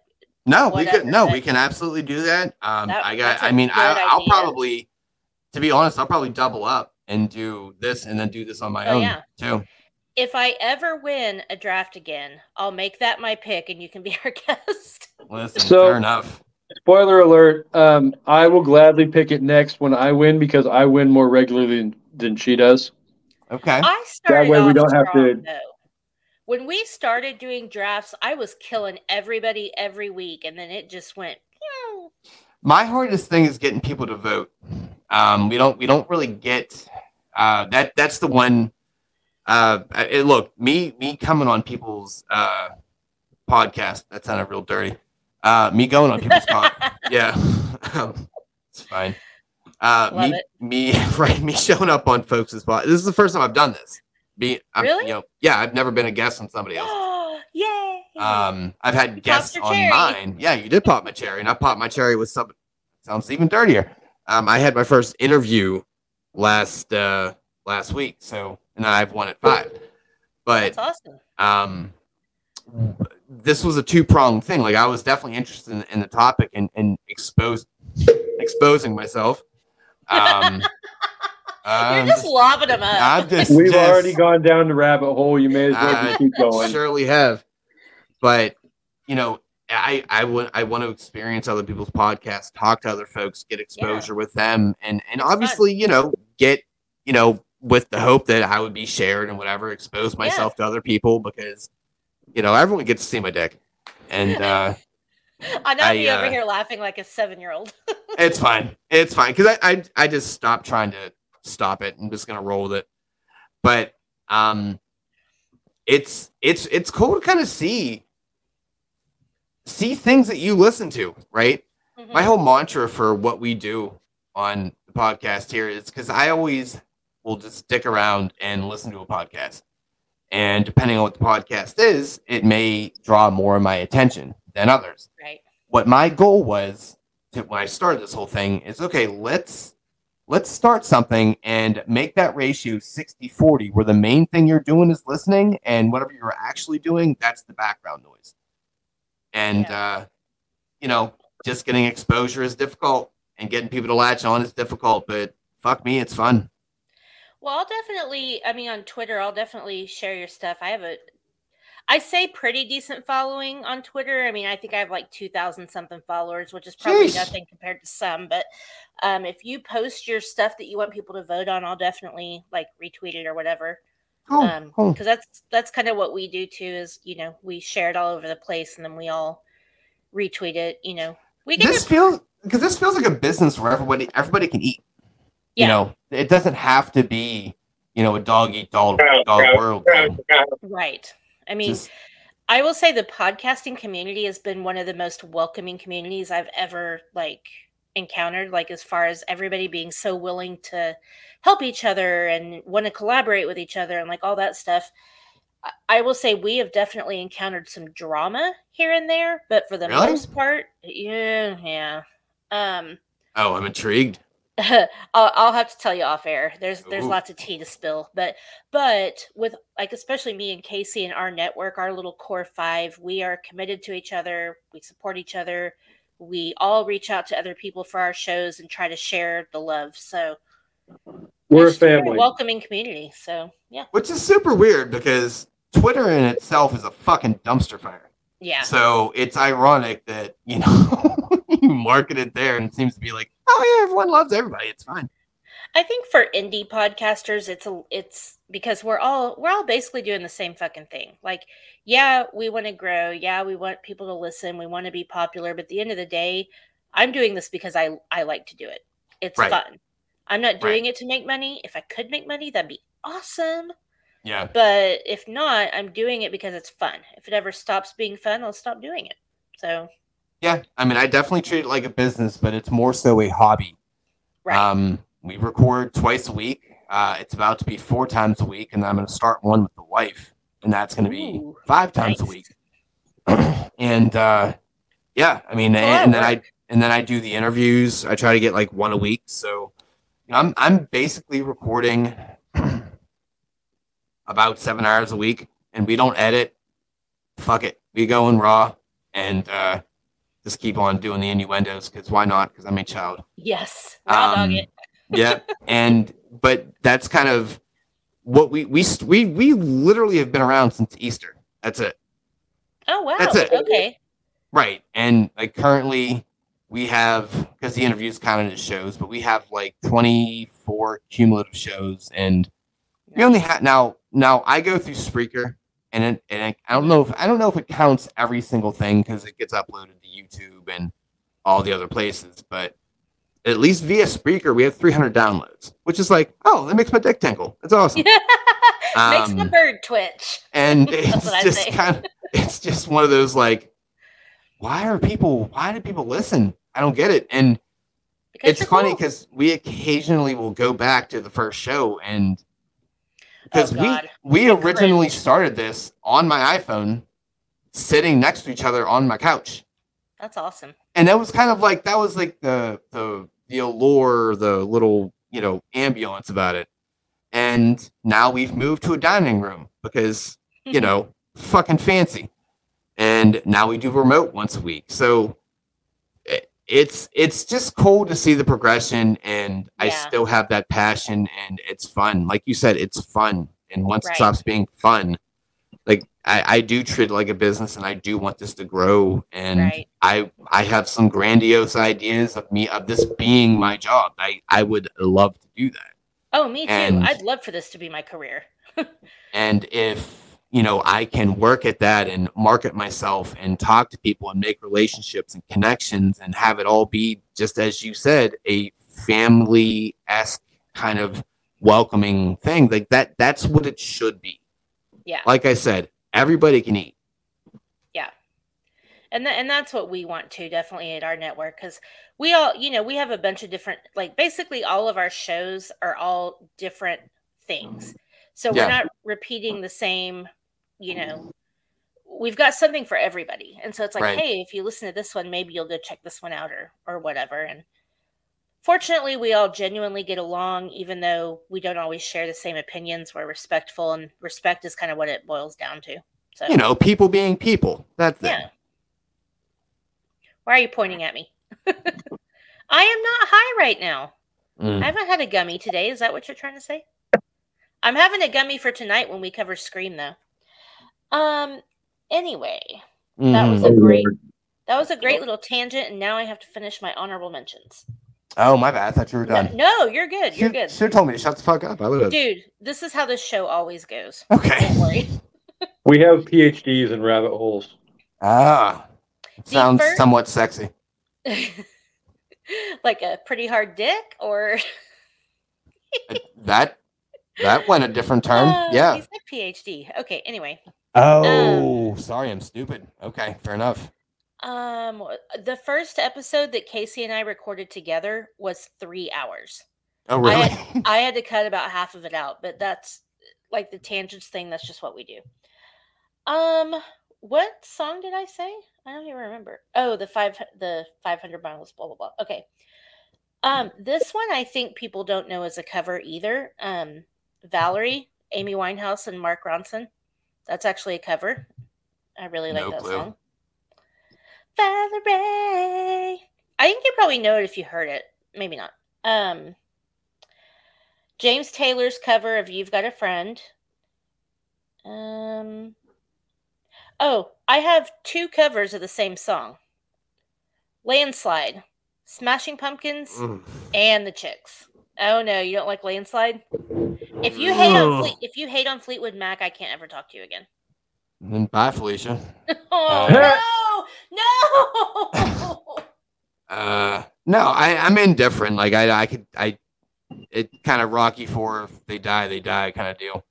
No, we Whatever, could. No, we can absolutely do that. Um, That- I got. I mean, I, I'll idea. probably, to be honest, I'll probably double up and do this and then do this on my Oh, own yeah. too. if I ever win a draft again, I'll make that my pick and you can be our guest. Listen, So- fair enough. Spoiler alert. Um, I will gladly pick it next when I win because I win more regularly than, than she does. Okay. I started way we don't have to- though. When we started doing drafts, I was killing everybody every week, and then it just went. my hardest thing is getting people to vote. Um, we don't we don't really get uh, that. That's the one. Uh, it, look, me me coming on people's uh, podcast. That sounded real dirty. Uh, me going on people's pod. Yeah, Um, it's fine. Uh, Love me it. me right me showing up on folks' spot. This is the first time I've done this. Me, I'm, Really? You know, yeah, I've never been a guest on somebody else. Yay! Um, I've had guests on cherry. mine. Yeah, you did pop my cherry, and I popped my cherry with some. Sounds even dirtier. Um, I had my first interview last uh last week, so and I've won at five. But That's awesome. um, this was a two pronged thing. Like I was definitely interested in, in the topic and and exposed exposing myself. Um, You're I'm just lobbing them up. I'm just. We've just- already gone down the rabbit hole. You may as well just keep going. surely have but you know i i want i want to experience other people's podcasts talk to other folks get exposure with them and and It's fun. obviously you know get you know with the hope that i would be shared and whatever expose myself to other people because you know everyone gets to see my dick and uh I know I, you over uh, here laughing like a seven-year-old. it's fine it's fine because I, I i just stopped trying to stop it. I'm just gonna roll with it. But um it's it's it's cool to kind of see see things that you listen to right? Mhm. my whole mantra for what we do on the podcast here is because i always will just stick around and listen to a podcast. And depending on what the podcast is it may draw more of my attention than others. Right. what my goal was to, when I started this whole thing is okay, let's let's start something and make that ratio 60-40 where the main thing you're doing is listening and whatever you're actually doing, that's the background noise. And uh, you know, just getting exposure is difficult and getting people to latch on is difficult, but fuck me, it's fun. Well, I'll definitely. I mean, on Twitter, I'll definitely share your stuff. I have a, I say pretty decent following on Twitter. I mean, I think I have like two thousand something followers, which is probably Sheesh. nothing compared to some. But um, if you post your stuff that you want people to vote on, I'll definitely like retweet it or whatever. Cool. Um, cool. because that's that's kind of what we do too. Is you know we share it all over the place, and then we all retweet it. You know, we get This feels because this feels like a business where everybody everybody can eat. Yeah. You know, it doesn't have to be, you know, a dog eat dog, dog world. crowd, thing. right. I mean, Just- I will say the podcasting community has been one of the most welcoming communities I've ever like encountered like as far as everybody being so willing to help each other and want to collaborate with each other and like all that stuff. I- will say we have definitely encountered some drama here and there, but for the Really? most part, yeah, yeah. Um oh, I'm intrigued. I'll, I'll have to tell you off air. There's there's Ooh. lots of tea to spill, but but with like especially me and Kasey and our network, our little core five, we are committed to each other. We support each other. We all reach out to other people for our shows and try to share the love. So We're a it's very family. welcoming community. So yeah, Which is super weird because Twitter in itself is a fucking dumpster fire. Yeah, So it's ironic that, you know, you market it there and it seems to be like, oh yeah, everyone loves everybody. It's fine. I think for indie podcasters, it's a it's because we're all we're all basically doing the same fucking thing. Like, yeah, we want to grow. Yeah, we want people to listen. We want to be popular. But at the end of the day, I'm doing this because I I like to do it. It's Right. fun. I'm not doing it to make money. If I could make money, that'd be awesome. Yeah. But if not, I'm doing it because it's fun. If it ever stops being fun, I'll stop doing it. So Yeah. I mean, I definitely treat it like a business, but it's more so a hobby. right, Um, we record twice a week. Uh, it's about to be four times a week, and I'm going to start one with the wife, and that's going to be Ooh, five times a week. and uh, yeah, I mean, That's a lot and, and then I and then I do the interviews. I try to get like one a week. So you know, I'm I'm basically recording about seven hours a week, and we don't edit, fuck it. We go in raw and uh, just keep on doing the innuendos because why not? Because I'm a child. Yes. Raw Um, it. Yep. and but that's kind of what we we we we literally have been around since Easter. That's it. Oh wow. that's it. Okay. Right. And like currently we have because the interviews counted as shows, but we have like 24 cumulative shows and we only have now now I go through Spreaker and it, and it, I don't know if I don't know if it counts every single thing because it gets uploaded to YouTube and all the other places, but at least via Spreaker we have 300 downloads, which is like, oh, that makes my dick tingle. It's awesome. Makes the Um, bird twitch. and it's just kind of it's just one of those like why are people why do people listen i don't get it and Because it's funny cool. because we occasionally will go back to the first show and because Oh, we we originally started this on my iphone sitting next to each other on my couch. That's awesome. and that was kind of like that was like the the the allure the little you know ambulance about it. And now we've moved to a dining room because you know fucking fancy. And now we do remote once a week. So it's it's just cool to see the progression and i still have that passion and it's fun like you said it's fun and once Right. it stops being fun like I, I do treat it like a business and i do want this to grow and Right. I I have some grandiose ideas of me of this being my job. I I would love to do that. Oh, me too. And- I'd love for this to be my career. And if you know I can work at that and market myself and talk to people and make relationships and connections and have it all be just as you said a family esque kind of welcoming thing like that. That's what it should be. Yeah. Like I said, everybody can eat. Yeah. And that, and that's what we want to definitely at our network because we all you know we have a bunch of different like basically all of our shows are all different things so Yeah. we're not repeating the same you know we've got something for everybody and so it's like Right. hey if you listen to this one maybe you'll go check this one out or or whatever and fortunately we all genuinely get along even though we don't always share the same opinions we're respectful and respect is kind of what it boils down to so You know, people being people. That's it. yeah. Why are you pointing at me? I am not high right now. Mm. I haven't had a gummy today. Is that what you're trying to say? I'm having a gummy for tonight when we cover Scream, though. Um. Anyway, that was a great. That was a great little tangent, and now I have to finish my honorable mentions. Oh my bad. I thought you were done. no, you're good. You're Should good, have told me to shut the fuck up. I would have. dude. This is how this show always goes. Okay. Don't worry. We have PhDs in rabbit holes. Ah, sounds first- somewhat sexy. like a pretty hard dick, or That that went a different turn. Uh, yeah. he said PhD. Okay. Anyway, Oh, sorry, I'm stupid. Okay, fair enough. Um, the first episode that Kasey and I recorded together was three hours. Oh, really? I I had to cut about half of it out, but that's like the tangents thing. That's just what we do. Um, what song did I say? I don't even remember. Oh, the five the five hundred miles. Blah blah blah. Okay. Um, this one I think people don't know as a cover either. Um, Valerie, Amy Winehouse, and Mark Ronson. That's actually a cover. I really like No that clue. song. Valerie. I think you probably know it if you heard it. Maybe not. Um, James Taylor's cover of "You've Got a Friend." Um. Oh, I have two covers of the same song. Landslide, Smashing Pumpkins, Mm. and the Chicks. Oh no, you don't like Landslide? If you hate on Ugh. Fleet, if you hate on Fleetwood Mac, I can't ever talk to you again. Then bye, Felicia. Oh no, no! Uh, no, I I'm indifferent. Like I I could I, it kind of Rocky for if they die they die kind of deal.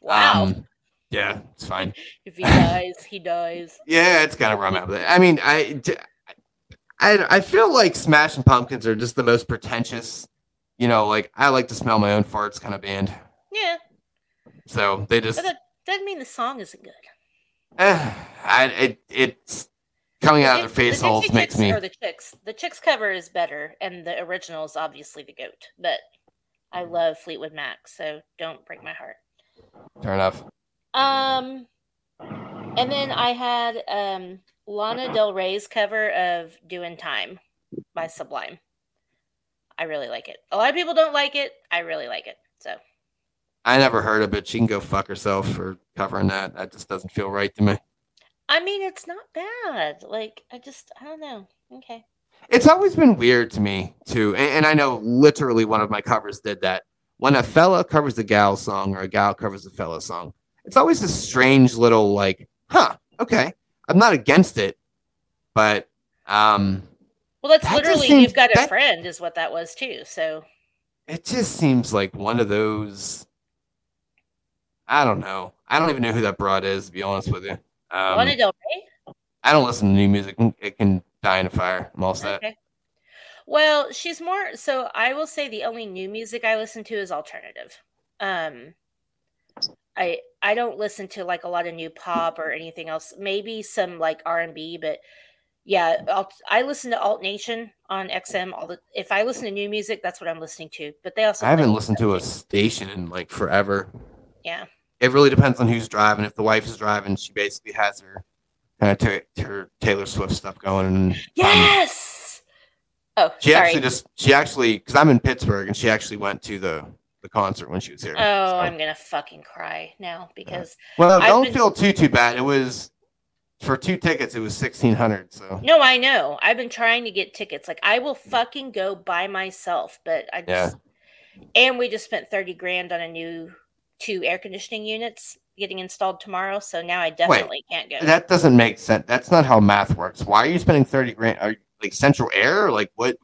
wow. Um, yeah, it's fine. if he dies, he dies. Yeah, it's kind of where I'm at with it. I mean, I, j- I, I feel like Smashing Pumpkins are just the most pretentious, you know, like I like to smell my own farts kind of band. Yeah, So they just, but that doesn't mean the song isn't good. eh, I, it, it's coming out of their The face Dixie holes makes Chicks me. Or the Chicks. The Chicks cover is better, and the original is obviously the goat. But I love Fleetwood Mac, so don't break my heart. Fair enough. Um, And then I had um, Lana Del Rey's cover of "Doing Time" by Sublime. I really like it. A lot of people don't like it. I really like it. So I never heard of it. She can go fuck herself for covering that. That just doesn't feel right to me. I mean, it's not bad. Like I just I don't know. Okay. It's always been weird to me too, and, and I know literally one of my covers did that. When a fella covers a gal song or a gal covers a fella song, it's always a strange little like, huh? Okay, I'm not against it, but um, Well, that's That literally seems- you've got a that- friend, is what that was too. So it just seems like one of those. I don't know. I don't even know who that broad is, to be honest with you. Um, Lana Del Rey. I don't listen to new music. It can die in a fire. I'm all set. Okay. Well, she's more so I will say the only new music I listen to is alternative. Um I I don't listen to like a lot of new pop or anything else. Maybe some like R&B, but yeah, I'll, I listen to Alt Nation on XM all the if I listen to new music, that's what I'm listening to. But they also I haven't listened to a station in like forever. Yeah. It really depends on who's driving. If the wife is driving, she basically has her kind of ta- her Taylor Swift stuff going. And um, Yes. Oh, she sorry. actually just she actually because I'm in Pittsburgh and she actually went to the the concert when she was here. Oh, So- I'm gonna fucking cry now because well, I've don't been- feel too too bad. It was for two tickets. It was sixteen hundred. So No, I know. I've been trying to get tickets. Like I will fucking go by myself, but I Yeah. and we just spent 30 grand on a new two air conditioning units getting installed tomorrow, so now I definitely can't go. that doesn't make sense. That's not how math works. Why are you spending thirty grand? Are you like Central Air? Like what?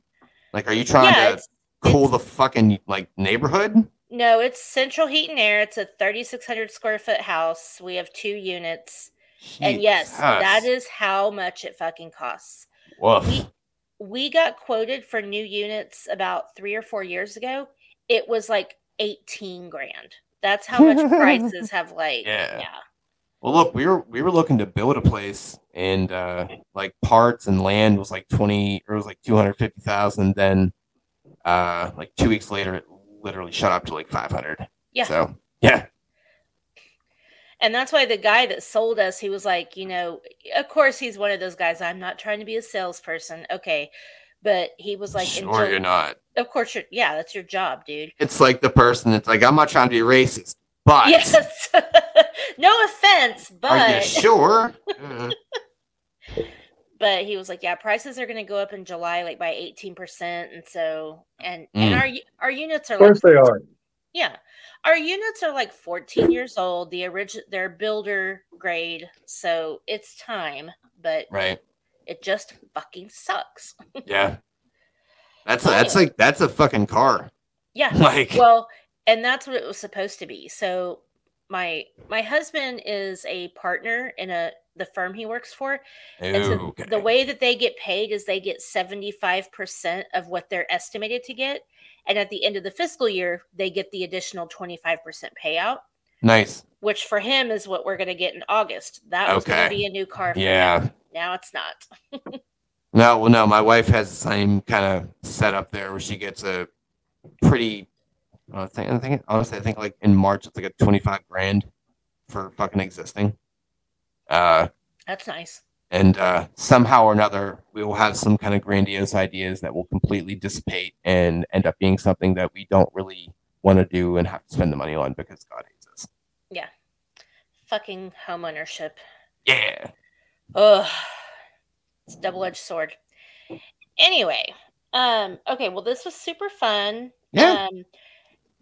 Like are you trying yeah, to it's, cool it's- the fucking like neighborhood? no, it's central heat and air. It's a 3600 square foot house. We have two units. And yes, that is how much it fucking costs. Woof. we we got quoted for new units about three or four years ago. It was like 18 grand. That's how much prices have like Yeah. yeah. Well, look, we were we were looking to build a place, and uh, like parts and land was like twenty, or it was like two hundred fifty thousand. Then, uh, like two weeks later, it literally shot up to like five hundred. Yeah. So yeah, And that's why the guy that sold us, he was like, you know, of course he's one of those guys. I'm not trying to be a salesperson. Okay. But he was like, sure you're not. of course you're, yeah, that's your job, dude. It's like the person that's like, I'm not trying to be racist, but Yes. no offense, are you sure? Uh, but he was like, yeah, prices are going to go up in July like by 18%. And so, and, and Mm. our, our units are Of course like, they are. Yeah, our units are like 14 years old. The original, they're builder grade. So it's time, but right. it just fucking sucks. Yeah. That's that's like that's a fucking car. Yeah. Like Well, and that's what it was supposed to be. So my my husband is a partner in a the firm he works for. And so okay. the way that they get paid is they get 75% of what they're estimated to get. And at the end of the fiscal year, they get the additional 25% payout, nice. which for him is what we're going to get in August. That was going to be a new car. For him. Yeah. Now it's not. No, well, no. My wife has the same kind of setup there, where she gets a pretty. I think, I think, honestly, I think like in March it's like a twenty-five grand for fucking existing. Uh, That's nice. And uh, somehow or another, we will have some kind of grandiose ideas that will completely dissipate and end up being something that we don't really want to do and have to spend the money on because God hates us. Yeah. Fucking home ownership. Yeah. Ugh. It's a double edged sword. Anyway, um, okay, well, this was super fun. Yeah. Um,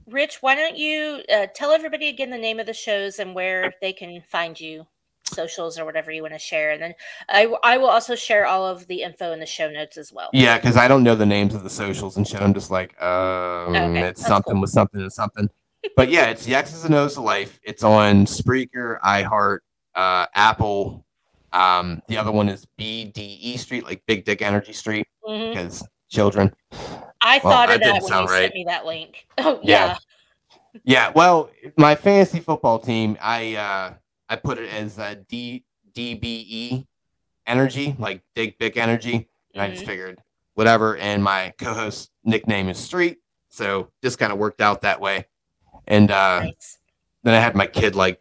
Rich, why don't you uh, tell everybody again the name of the shows and where they can find you, socials or whatever you want to share, and then I, I will also share all of the info in the show notes as well. Yeah, because I don't know the names of the socials and shit. I'm just like, um, Okay, it's something cool. with something and something. But yeah, it's the X's and O's of life. It's on Spreaker, iHeart, uh, Apple. Um, the other one is BDE Street, like Big Dick Energy Street, Mhm. because children. I Well, thought that of that didn't when sound you right. sent me that link. Oh Yeah. yeah, Yeah, well, my fantasy football team, I uh, I put it as uh, D DBE Energy, like Big Big Energy. And I just Mhm. figured whatever. And my co-host nickname is Street, so just kind of worked out that way. And uh, Nice. then I had my kid like,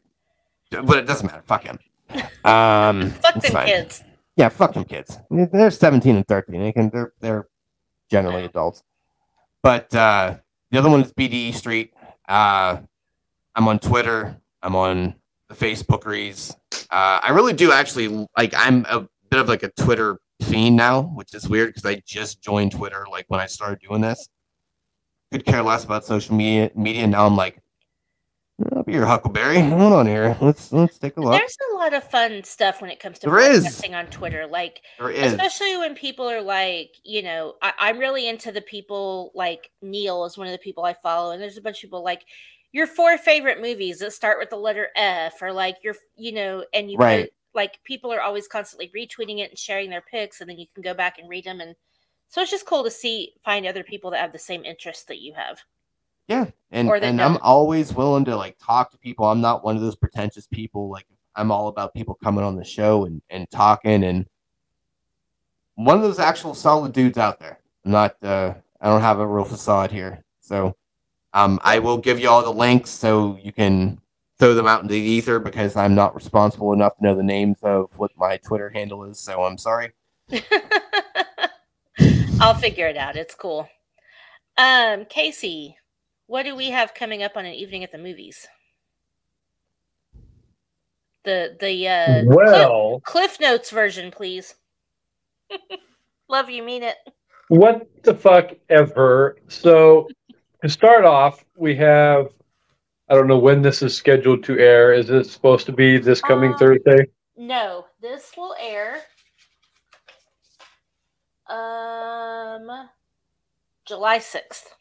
but it doesn't matter. Fuck him. Um, Fuck them fine. kids. Yeah, fuck them kids. They're 17 and 13. They can, they're, they're generally adults. But uh, the other one is BDE Street. Uh, I'm on Twitter. I'm on the Facebookeries. Uh, I really do actually like. I'm a bit of like a Twitter fiend now, which is weird because I just joined Twitter like when I started doing this. Could care less about social media. Media now. I'm like, I'll be your Huckleberry. Hold on here. Let's let's take a look. There's a lot of fun stuff when it comes to There is. podcasting on Twitter. Like is. especially when people are like, you know, I, I'm really into the people like Neil is one of the people I follow, and there's a bunch of people like your four favorite movies that start with the letter F, or like your, you know, and you Right. put, like people are always constantly retweeting it and sharing their pics, and then you can go back and read them, and so it's just cool to see find other people that have the same interests that you have. Yeah, and and I'm always willing to like talk to people. I'm not one of those pretentious people. Like I'm all about people coming on the show and and talking and one of those actual solid dudes out there. I'm not uh I don't have a real facade here. So um I will give you all the links so you can throw them out into the ether because I'm not responsible enough to know the names of what my Twitter handle is. So I'm sorry. I'll figure it out. It's cool. Um, Kasey, what do we have coming up on an evening at the movies? The the uh Cliff, Cliff Notes version, please. Love you, mean it. what the fuck ever. So to start off, we have I don't know when this is scheduled to air. Is it supposed to be this coming Uh, Thursday? No, this will air um July sixth.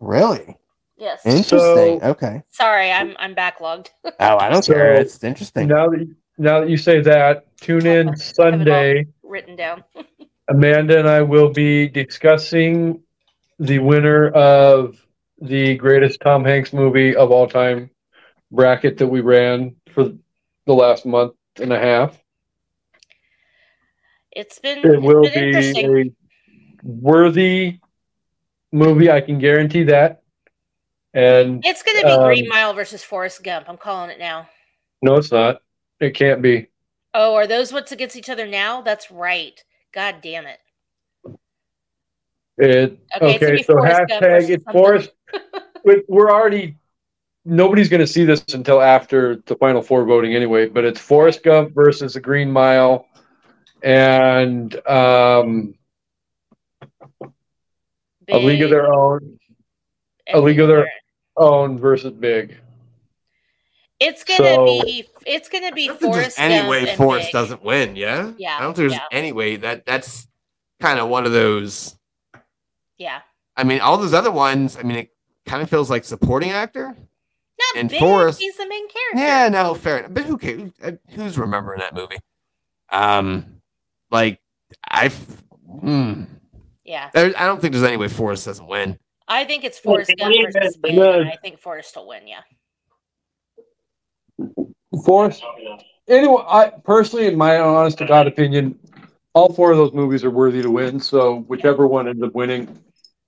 Really? Yes. Interesting. So- okay. Sorry, I'm I'm backlogged. Oh, I don't So- care. It's interesting. Now that now that you say that, tune in Sunday. Written down. Amanda and I will be discussing the winner of the greatest Tom Hanks movie of all time bracket that we ran for the last month and a half. It's been It it's will been be a worthy movie, I can guarantee that. And It's gonna be Green um, Mile versus Forrest Gump. I'm calling it now. no, it's not. It can't be. Oh, are those what's against each other now? That's right. God damn it. It Okay, it's okay. so hashtag it's it something. forced. we- We're already. Nobody's going to see this until after the final four voting anyway. But it's Forrest Gump versus the Green Mile, and um, a League of Their Own, and a League of Their Own versus Big. It's gonna So- be it's gonna be I don't think Forrest there's any Gump way and Forrest Big. doesn't win. Yeah. Yeah, I don't think there's yeah. any way that that's kind of one of those. Yeah. I mean, all those other ones. I mean, it kind of feels like supporting actor. Not And big. Forrest- He's the main character. Yeah, no, fair enough. But who cares? Uh, Who's remembering that movie? Um, like I, hmm, Yeah. there, I don't think there's any way Forrest doesn't win. I think it's Forrest can Gump versus guys- Big, and I think Forrest will win, yeah. Forrest. Anyway, I personally, in my honest to God opinion, all four of those movies are worthy to win. So whichever one ends up winning,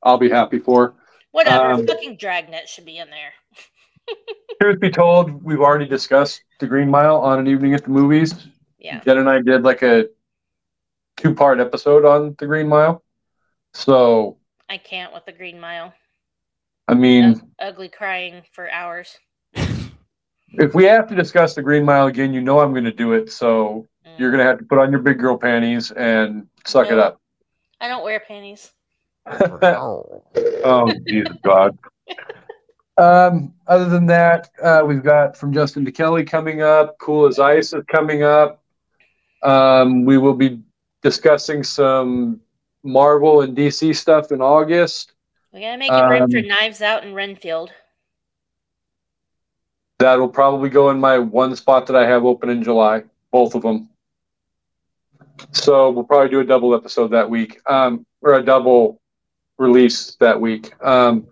I'll be happy for. Whatever. Um, fucking Dragnet should be in there. Truth be told, we've already discussed the Green Mile on an evening at the movies. Yeah. Jen and I did like a two part episode on the Green Mile. So, I can't with the Green Mile. I mean, Ugly crying for hours. if we have to discuss the Green Mile again, you know I'm going to do it. So Mm. you're going to have to put on your big girl panties and suck it up. I don't wear panties. oh, Jesus God. Um, other than that, uh, we've got from Justin to Kelly coming up. Cool as Ice is coming up. Um, we will be discussing some Marvel and DC stuff in August. We gotta make it room for Um, Knives Out and Renfield. That'll probably go in my one spot that I have open in July, both of them. So we'll probably do a double episode that week, um, or a double release that week. Um,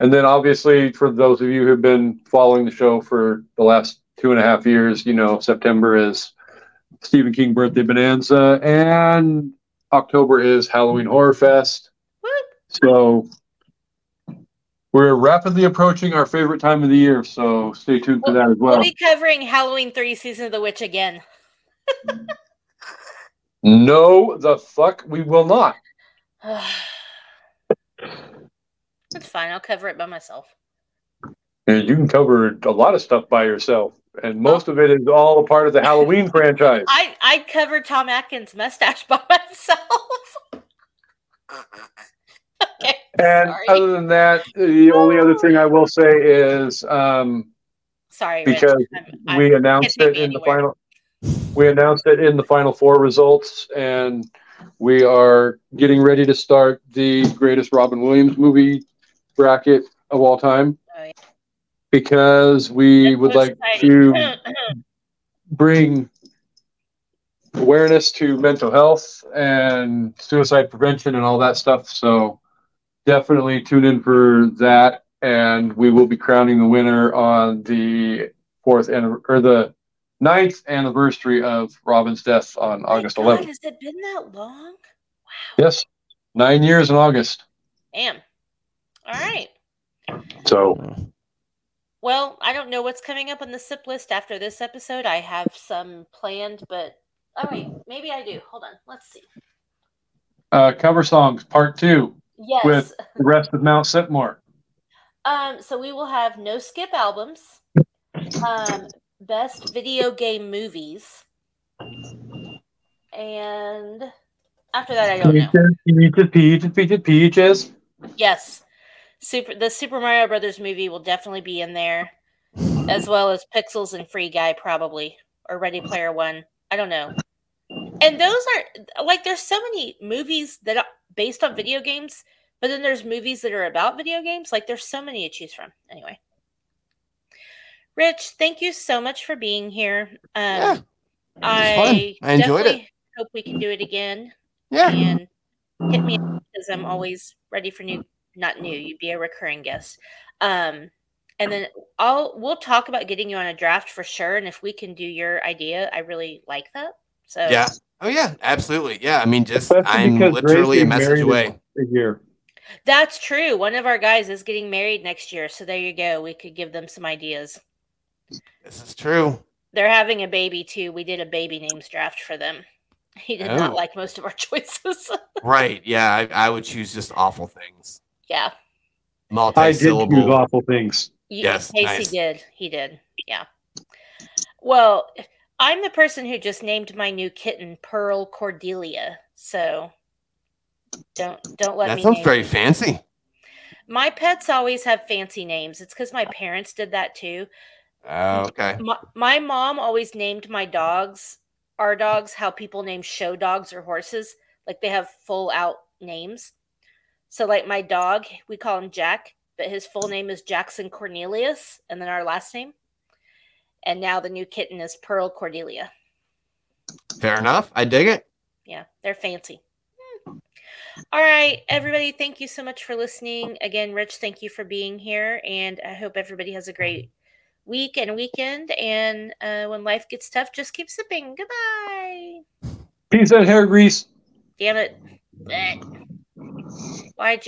and then obviously for those of you who've been following the show for the last two and a half years, you know, September is Stephen King birthday bonanza and October is Halloween Horror Fest. Woo! So We're rapidly approaching our favorite time of the year, so stay tuned for that as well. We'll well. be covering Halloween 3 Season of the Witch again. No, the fuck, we will not. That's fine. I'll cover it by myself. And you can cover a lot of stuff by yourself, and most of it is all a part of the Halloween franchise. I I covered Tom Atkins' mustache by myself. okay. And Sorry. other than that, the only other thing I will say is um, Sorry, because I'm- I'm- we announced it in me the final. We announced it in the final four results, and we are getting ready to start the greatest Robin Williams movie bracket of all time. Oh, yeah. Because we would like exciting. to bring awareness to mental health and suicide prevention and all that stuff. So definitely tune in for that, and we will be crowning the winner on the fourth and or the ninth anniversary of Robin's death on oh My August God, 11th. Has it been that long? Wow. Yes, nine years in August. Damn. All right. So Well, I don't know what's coming up on the sip list after this episode. I have some planned, but oh wait, maybe I do. Hold on. Let's see. uh, cover songs part two, Yes. With- the rest of Mount Sipmore. Um, so we will have no skip albums, um, best video game movies, and after that, I don't know. Peaches, peaches, peaches, peaches. Yes, super. The Super Mario Brothers movie will definitely be in there, as well as Pixels and Free Guy, probably, or Ready Player One. I don't know. And those are like there's so many movies that are based on video games, but then there's movies that are about video games. Like there's so many to choose from. Anyway, Rich, thank you so much for being here. Um, Yeah, I. I enjoyed it. Hope we can do it again Yeah. and hit me up because I'm always ready for new, not new. You'd be a recurring guest. Um, and then I'll we'll talk about getting you on a draft for sure. And if we can do your idea, I really like that. So Yeah. Oh yeah, absolutely. Yeah. I mean, just Especially I'm literally Ray's a message away. A year. that's true. One of our guys is getting married next year, so there you go. We could give them some ideas. This is true. They're having a baby too. We did a baby names draft for them. He did not Oh. like most of our choices. Right. Yeah. I, I would choose just awful things. Yeah. I did choose Multi-syllable. awful things. Y- Yes, Kasey nice. did. He did. Yeah. Well, I'm the person who just named my new kitten Pearl Cordelia. So don't don't let That me. sounds name very it. fancy. My pets always have fancy names. It's because my parents did that too. Oh, okay. My, my mom always named my dogs, our dogs, how people name show dogs or horses. Like they have full out names. So, like my dog, we call him Jack, but his full name is Jackson Cornelius, and then our last name. And now the new kitten is Pearl Cordelia. Fair enough. I dig it. Yeah, they're fancy. All right, everybody, thank you so much for listening. Again, Rich, thank you for being here. And I hope everybody has a great week and weekend. And uh, when life gets tough, just keep sipping. Goodbye. Peace and hair grease. Damn it. Blech. You?